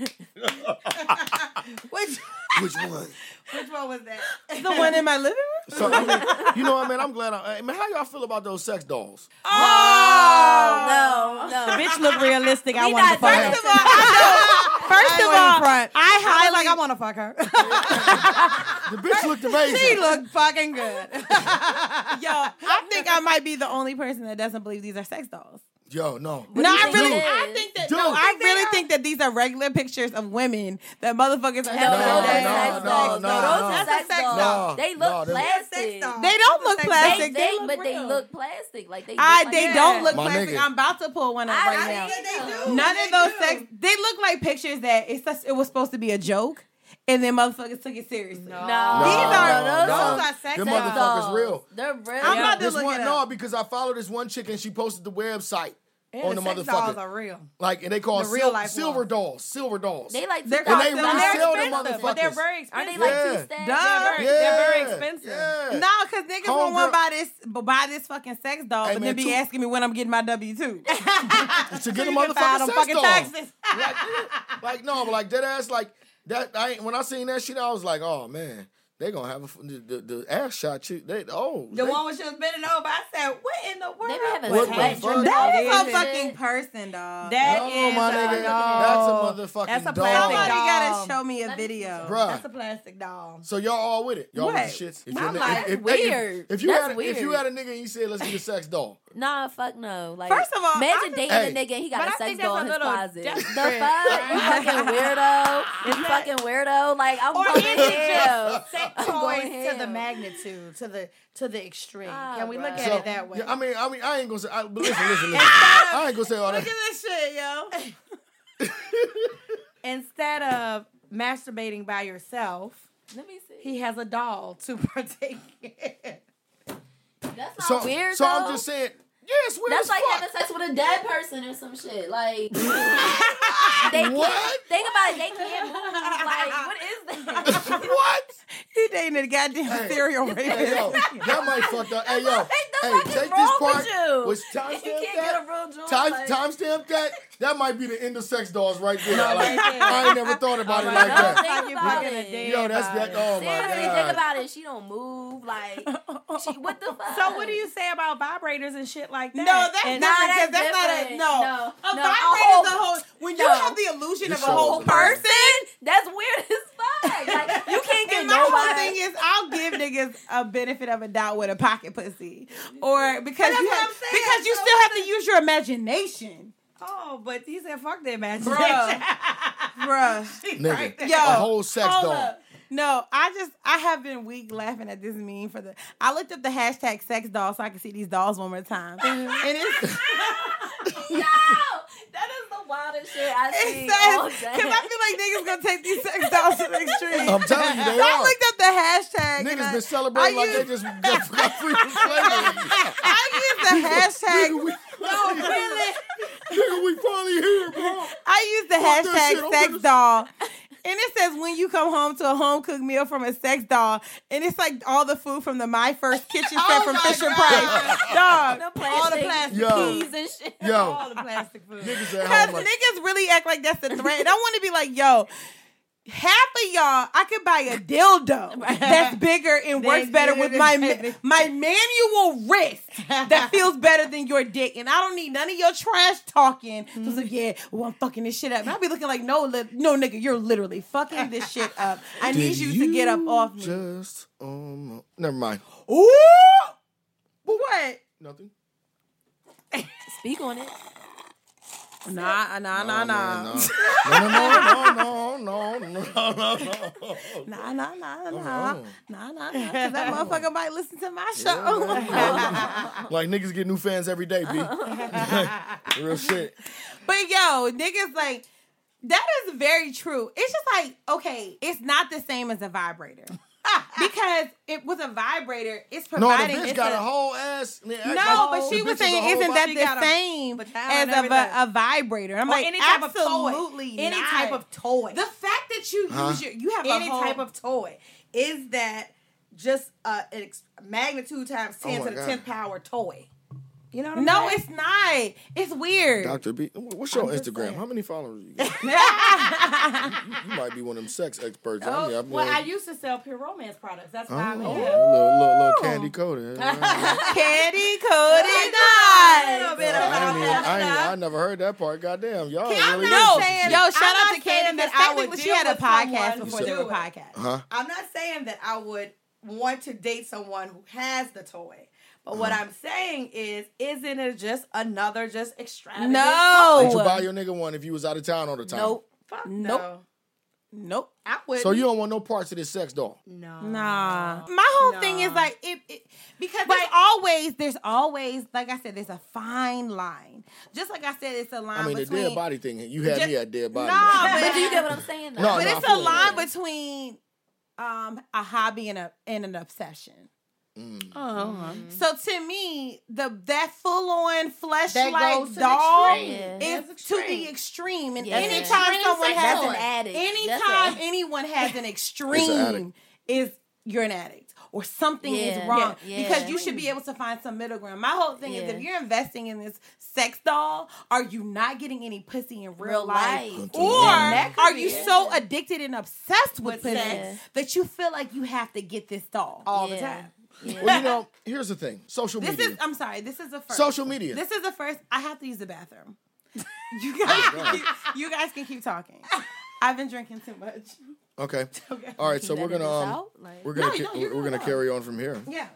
Which Which one? Which one was that? the one in my living room? So I mean, you know what, man? I'm glad. I, I mean, how y'all feel about those sex dolls? Oh no, no. The bitch look realistic. I want to fuck her. First of all, First of all, front. I I highly like I want to fuck her. The bitch looked amazing. she looked fucking good. Yo, I think I might be the only person that doesn't believe these are sex dolls. Yo, no. no, I think really, it I think that. Dude. No, I Think really think that these are regular pictures of women that motherfuckers are. Hell No, no, showing no, sex no, dolls. no, No, no. those are sex a sex dolls. They look them- plastic. doll. They don't look plastic. They, They, they, look but they look plastic. Like they. I, look they like don't look My plastic. nigga. I'm about to pull one up I- right I now. think they do. None They of those do. sex. They look like pictures that it's just, it was supposed to be a joke, and then motherfuckers took it seriously. No, These are- no, no. those are sex Them dolls. motherfuckers real. They're real. I'm about to This look one, it no, because I follow this one chick and she posted the website. Yeah, on the, the sex motherfucker. dolls are real. Like and they call The real sil- life silver ones. dolls, silver dolls. They like They're two and they called really silver. sell them expensive, motherfuckers. but they're very expensive. Are they expensive. like Yeah. two stacks? Duh. They're very, yeah, they're very expensive. Yeah. No, because niggas Homegirl- don't want to buy this, but buy this fucking sex doll, Hey, but man, then be two- asking me when I'm getting my W two. to get a You can motherfucking file them sex fucking doll. taxes. like, like no, but like dead ass, like that. I when I seen that shit, I was like, oh man, they gonna have a, f- the, the, the ass shot. You, they oh, The they- one when she was bending over, I said, "What in the world?" They be having What the fuck? drive That and a shit. fucking person, dog. That No, is my a nigga, doll. that's a motherfucking That's a doll. plastic Somebody gotta show me a video. Bruh. That's a plastic doll. So y'all all with it? Y'all What? with the shits? If My your life if, if, weird. If, if you That's had a, if you had a nigga and you said let's get a sex doll, Nah, fuck no. Like, First of all, imagine dating Hey. a nigga and he got But a I sex doll in his closet. The fuck? You fucking weirdo. You fucking weirdo. Like, I'm Or going is to it hell. Just I'm going to the magnitude, to the to the extreme? Ah, Can we look bruh. at so it that way? yeah, I mean, I mean, I ain't gonna say. I, but listen, listen, listen. I ain't gonna say all Look that. at this shit, yo. Instead of masturbating by yourself, Let me see. he has a doll to partake in. That's not So, weird, so though. I'm just saying. Yeah, weird That's as like fuck. having sex with a dead person or some shit. Like, they can't, What? think about it. They can't move. Like, what is that? what? He dating a goddamn Hey. serial Hey rapist. yo, that might fuck up. Hey yo, What hey, take this part. with you? Was You timestamp can't that? get a real. Time like, timestamp that. That might be the end of sex dolls right there. No, like. I ain't never thought about it Oh like God. that. Think about it. Yo, that's body. that. Oh my Seriously, think about it. She don't move. Like, she, what the fuck? So what do you say about vibrators and shit like that? No, that's And- Nah, different that's that's, not a different. no. No, A no, vibrator a whole- is a whole. When you have the illusion This of a whole is person, That's weird as fuck. Like, you can't get and my whole thing is, I'll give niggas a benefit of a doubt with a pocket pussy, or because you have, saying. because you So still have to use your imagination, Oh, but he said, "Fuck the imagination." bruh, bruh. Nigga, Yo, a whole sex hold doll. up. No, I just I have been weak laughing at this meme for the. I looked up the hashtag sex doll so I could see these dolls one more time, and it's. no, that is the wildest shit I see It all day. because I feel like niggas gonna take these sex dolls to the extreme. I'm telling you, they So I looked up the hashtag. and Niggas I- been celebrating I like they just got, got free from slavery. I used the hashtag. Nigga, we, No, really. nigga, we finally here, bro. I used the Fuck that shit, hashtag sex gonna- doll. And it says when you come home to a home cooked meal from a sex doll, and it's like all the food from the My First Kitchen set Oh from Fisher God. Price. Dog, the all the plastic plastic Yo. peas and shit. Yo, All the plastic food. niggas at Because home like, niggas really act like that's a threat. And I want to be like, yo, half of y'all, I could buy a dildo that's bigger and works better with my my manual wrist that feels better than your dick. And I don't need none of your trash talking. So it's like, yeah, well, I'm fucking this shit up. And I'll be looking like, no, li- no, nigga, you're literally fucking this shit up. I need did you to get up off me. Just um, never mind. Ooh! What? Nothing. Speak on it. Nah, nah, nah, nah. No, no, no, no, no, no, no, no. Nah, nah, nah, nah, nah, nah, nah. That motherfucker might listen to my show. Like niggas get new fans every day, b. Real shit. But yo, niggas like. That is very true. It's just like, okay, it's not the same as a vibrator. because it was a vibrator, it's No, the providing bitch it's got a, a whole ass. No, but she was saying, isn't that the same as and a, everything. a vibrator? I'm Or like, any type of toy. absolutely, Any not. type of toy. The fact that you Huh? use your, you have any whole, type of toy. Is that just a, an magnitude times 10 Oh to the God. 10th power toy? You know what I'm No, saying? it's not. It's weird. Dr. B, what's your I'm Instagram? How many followers you got? You might be one of them sex experts. I oh, mean, Oh, I'm well, I used to sell pure romance products. That's oh, why I'm little, here. Oh, little, little candy coated. Candy coated A night. little bit ain't about even- I, I never heard that part. Goddamn, y'all I'm really. not is- saying, yo, yo, I'm shout out to Candy saying because that I would she had a podcast before to there were podcasts. Huh? I'm not saying that I would want to date someone who has the toy. But what. I'm saying is, isn't it just another just extravagant? No. Did you buy your nigga one if you was out of town all the time? Nope. Fuck Nope. no. Nope. I would. So you don't want no parts of this sex doll? No. Nah. My whole thing is Nah. like it, it because there's always there's always like I said there's a fine line. Just like I said it's a line I mean, the between dead body thing. You had Just- me at dead body. Nah, But but do you get what I'm saying? Though? No, but no, I it's a you. line between um a hobby and a and an obsession. Oh, So to me, the that full on That fleshlight goes to the doll. Yeah. is to the extreme. extreme. And Yeah. anytime Extreme someone has an addict. anytime That's anyone has an addict. extreme is you're an addict or something is wrong Yeah. because you should be able to find some middle ground. My whole thing is if you're investing in this sex doll, are you not getting any pussy in real, Real life? life. Or Yeah. Are you so addicted and obsessed with, With pussy sex. that you feel like you have to get this doll all the time? Yeah. Well, you know, here's the thing: social This media. is I'm sorry, this is the first. Social media. This is the first I have to use the bathroom. You guys can keep, you guys can keep talking. I've been drinking too much. okay. okay. All right, so we're gonna um, like- we're gonna No, ca- no, we're gonna good. carry on from here. Yeah.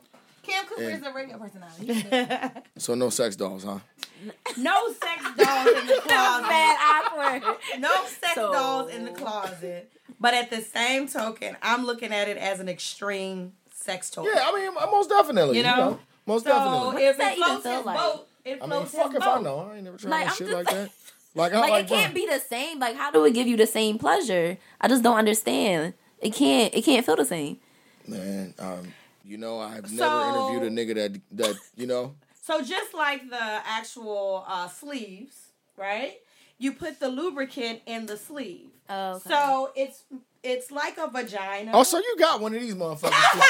Cam Cooper And- is a radio personality. So no sex dolls, huh? No sex dolls in the closet. Bad awkward. No sex So- dolls in the closet. But at the same token, I'm looking at it as an extreme sex toy. Yeah, I mean, most definitely. You know? most So definitely. if does that it even floats feel his like? boat, it I mean, floats fuck if boat. I know. I ain't never tried Like, no I'm shit just like saying- that. Like, I Like, like it can't be the same. Like how do it give you the same pleasure? I just don't understand. It can't. It can't feel the same. Man, um, you know, I've never So- interviewed a nigga that that you know. So just like the actual uh, sleeves, right? You put the lubricant in the sleeve. Oh, okay. So it's it's like a vagina. Oh, so you got one of these motherfuckers?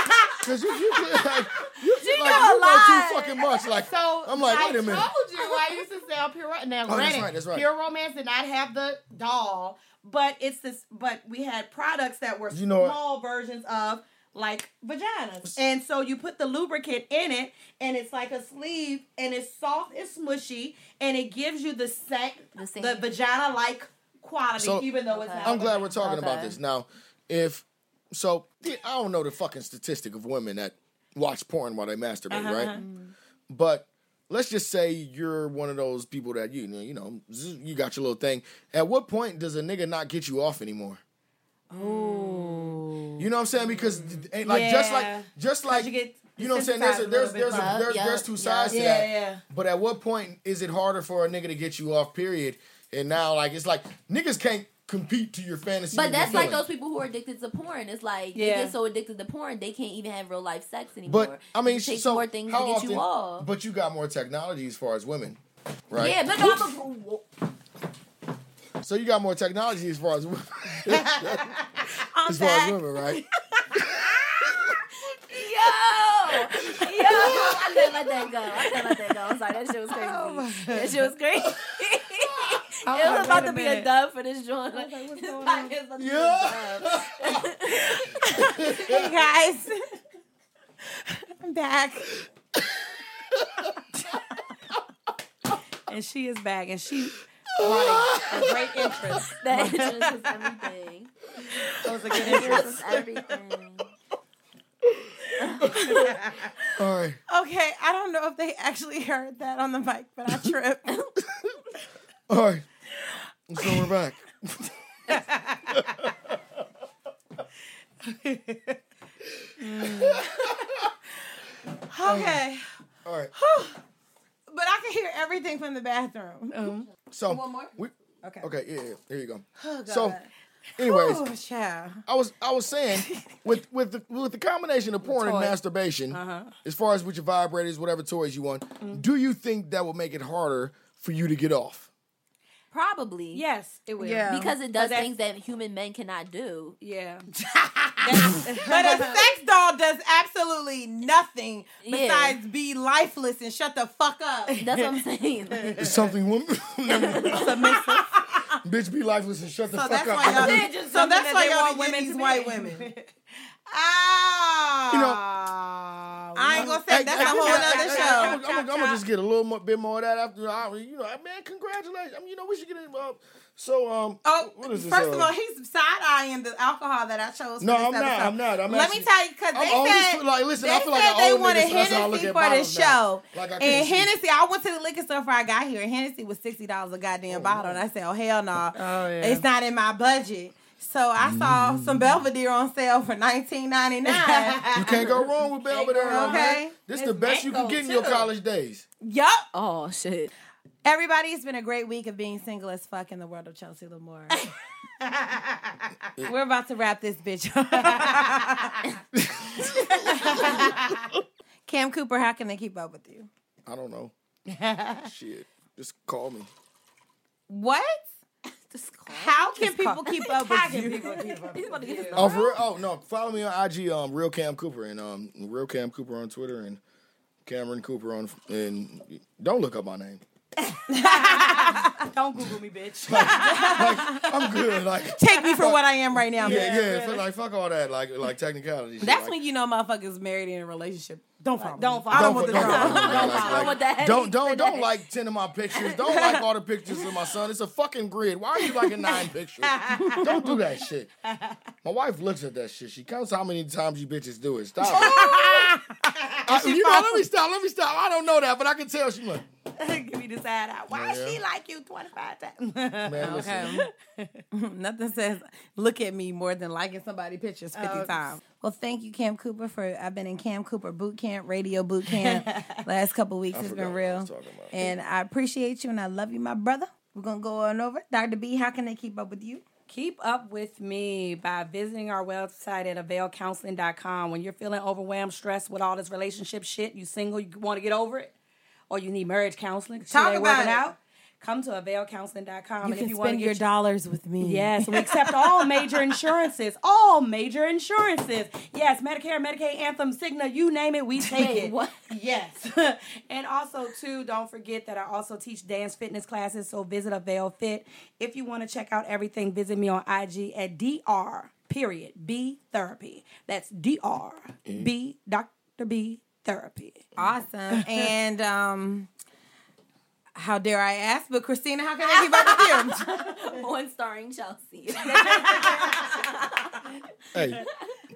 Because you you you, like, you, you, like, know a you know too fucking much. Like So I'm like, wait a minute. I told you I used to sell pure. Ro- Now, Oh, that's right, that's right. pure romance did not have the doll, but it's this. But we had products that were You know what? small versions of like vaginas, and so you put the lubricant in it, and it's like a sleeve, and it's soft, it's smushy, and it gives you the sec, The the vagina like quality, So, even though it's Okay. not. I'm glad we're talking about this now. If so, I don't know the fucking statistic of women that watch porn while they masturbate, Uh-huh. right? But let's just say you're one of those people that you know, you know, you got your little thing. At what point does a nigga not get you off anymore? Oh, You know what I'm saying? Because like just like just like you get you know what I'm saying? There's a, desensitized a there's there's a, more. there's, Yeah, there's two yeah. sides to Yeah, that. yeah. But at what point is it harder for a nigga to get you off? Period. And now like it's like niggas can't compete to your fantasy. But that's like those people who are addicted to porn. It's like Yeah. they get so addicted to porn they can't even have real life sex anymore. But I mean, it takes so more things to how get often, you off. But you got more technology as far as women, right? Yeah, but no, I'm a, So you got more technology as far as women, as far back. as women, right? yo, yo, I can't let that go. I can't let that go. I'm sorry, that shit was crazy. Oh that shit was crazy. it like, was about to be a minute. dub for this joint. Like, like, what's going podcast about to be a Yeah. Hey guys. I'm back. and she is back, and she brought a, a great interest. That interest is everything. That was a good Interest interest. is everything. All right. Okay, I don't know if they actually heard that on the mic, but I tripped. All right. So we're back. Okay. All right. But I can hear everything from the bathroom. So One more? We, Okay. okay. Yeah. yeah here you go. Oh, God. So, anyways, oh, child. I was I was saying with with the with the combination of porn and Toys. masturbation, Uh-huh. as far as with your vibrators, whatever toys you want, do you think that will make it harder for you to get off? Probably. Yes, it will. Yeah. Because it does things that human men cannot do. Yeah. But a sex doll does absolutely nothing Yeah. besides be lifeless and shut the fuck up. That's what I'm saying. It's something women bitch be lifeless and shut the So fuck that's up. why y'all. So that's why y'all want women these white women. Ah. You know- I ain't gonna say that's a whole other show. I'm, I'm, gonna just get a little more, bit more of that after. I, you know, man, congratulations. I mean, you know, we should get it. Uh, so, um, Oh, what is this? first uh, of all, he's side eyeing the alcohol that I chose. No, I'm not. I'm not, I'm Let actually- me tell you, because I'm they always said feel like- listen, they I feel like said an they wanted so that's how I look Hennessy for the show. Like I can't and. Hennessy, I went to the liquor store before I got here, and Hennessy was sixty dollars a goddamn bottle, and I said, "Oh hell no, Oh, yeah. it's not in my budget." So I saw Mm. some Belvedere on sale for nineteen ninety nine. You can't go wrong with Belvedere. Okay. man. This is the best you can mango, get in your college days. yup. Oh shit. Everybody, it's been a great week of being single as fuck in the world of Chelsea Lamore. We're about to wrap this bitch up. Cam Cooper, how can they keep up with you? I don't know. Shit. Just call me. What? How can people keep up with you? Oh, for real? Oh, no. Follow me on IG, um, Real Cam Cooper, and um, Real Cam Cooper on Twitter, and Cameron Cooper on. And don't look up my name. Don't Google me, bitch. like I'm good. Like, Take me for what I am right now. yeah, bitch. yeah. so, like, fuck all that. Like, like technicality. shit. That's like, when you know motherfuckers married in a relationship. Don't follow. don't follow I don't Don't want the drama. follow Don't like- follow like, that. Don't don't don't like ten of my pictures. Don't like all the pictures of my son. It's a fucking grid. Why are you liking nine pictures? Don't do that shit. My wife looks at that shit. She counts how many times you bitches do it. Stop. it. I- you know, let me stop. Let me stop. I don't know that, but I can tell she like, Give me the side eye. Why Yeah. she like you 25 times? man. Okay. Nothing says look at me more than liking somebody pictures 50 Oh. times. Well, thank you, Cam Cooper, for I've been in Cam Cooper boot camp, radio boot camp last couple weeks. I It's forgot been what I real. was. And I appreciate you and I love you, my brother. We're gonna go on over. Dr. B, how can they keep up with you? Keep up with me by visiting our website at availcounseling.com. When you're feeling overwhelmed, stressed with all this relationship shit, you single, you want to get over it, or you need marriage counseling, shit Talk about it. out, come to availcounseling.com. You and can if you want to spend your get dollars with me. Yes, we accept all major insurances. All major insurances. Yes, Medicare, Medicaid, Anthem, Cigna, you name it, we take Wait, it. what? Yes. and also, too, don't forget that I also teach dance fitness classes, so visit Avail Fit. If you want to check out everything, visit me on IG at DR, period, B therapy. That's DR, B, Dr. B therapy. Awesome. and um how dare I ask, but Christina, how can I keep up with you? One starring Chelsea. Hey,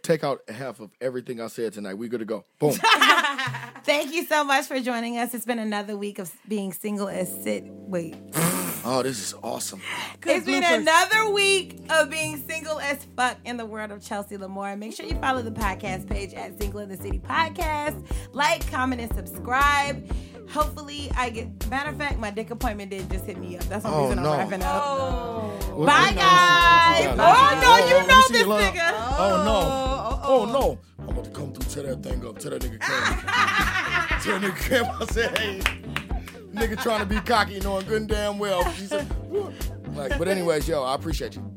take out half of everything I said tonight. We good to go. Boom. Thank you so much for joining us. It's been another week of being single as sit. Wait. Oh, this is awesome. it's been another week of being single as fuck in the world of Chelsea Lamore. Make sure you follow the podcast page at Single in the City Podcast. Like, comment, and subscribe. Hopefully, I get. Matter of fact, my dick appointment did just hit me up. That's one Oh, reason no. I'm wrapping up. Oh. Well, Bye, you oh, guys. listen, Oh, no, you let know see this nigga. Oh, no. Oh, oh, no. I'm about to come through, tear that thing up. Tell that nigga Cam. Tell that nigga Cam. I said, hey, nigga trying to be cocky, knowing good and damn well. He said, like, but anyways, yo, I appreciate you.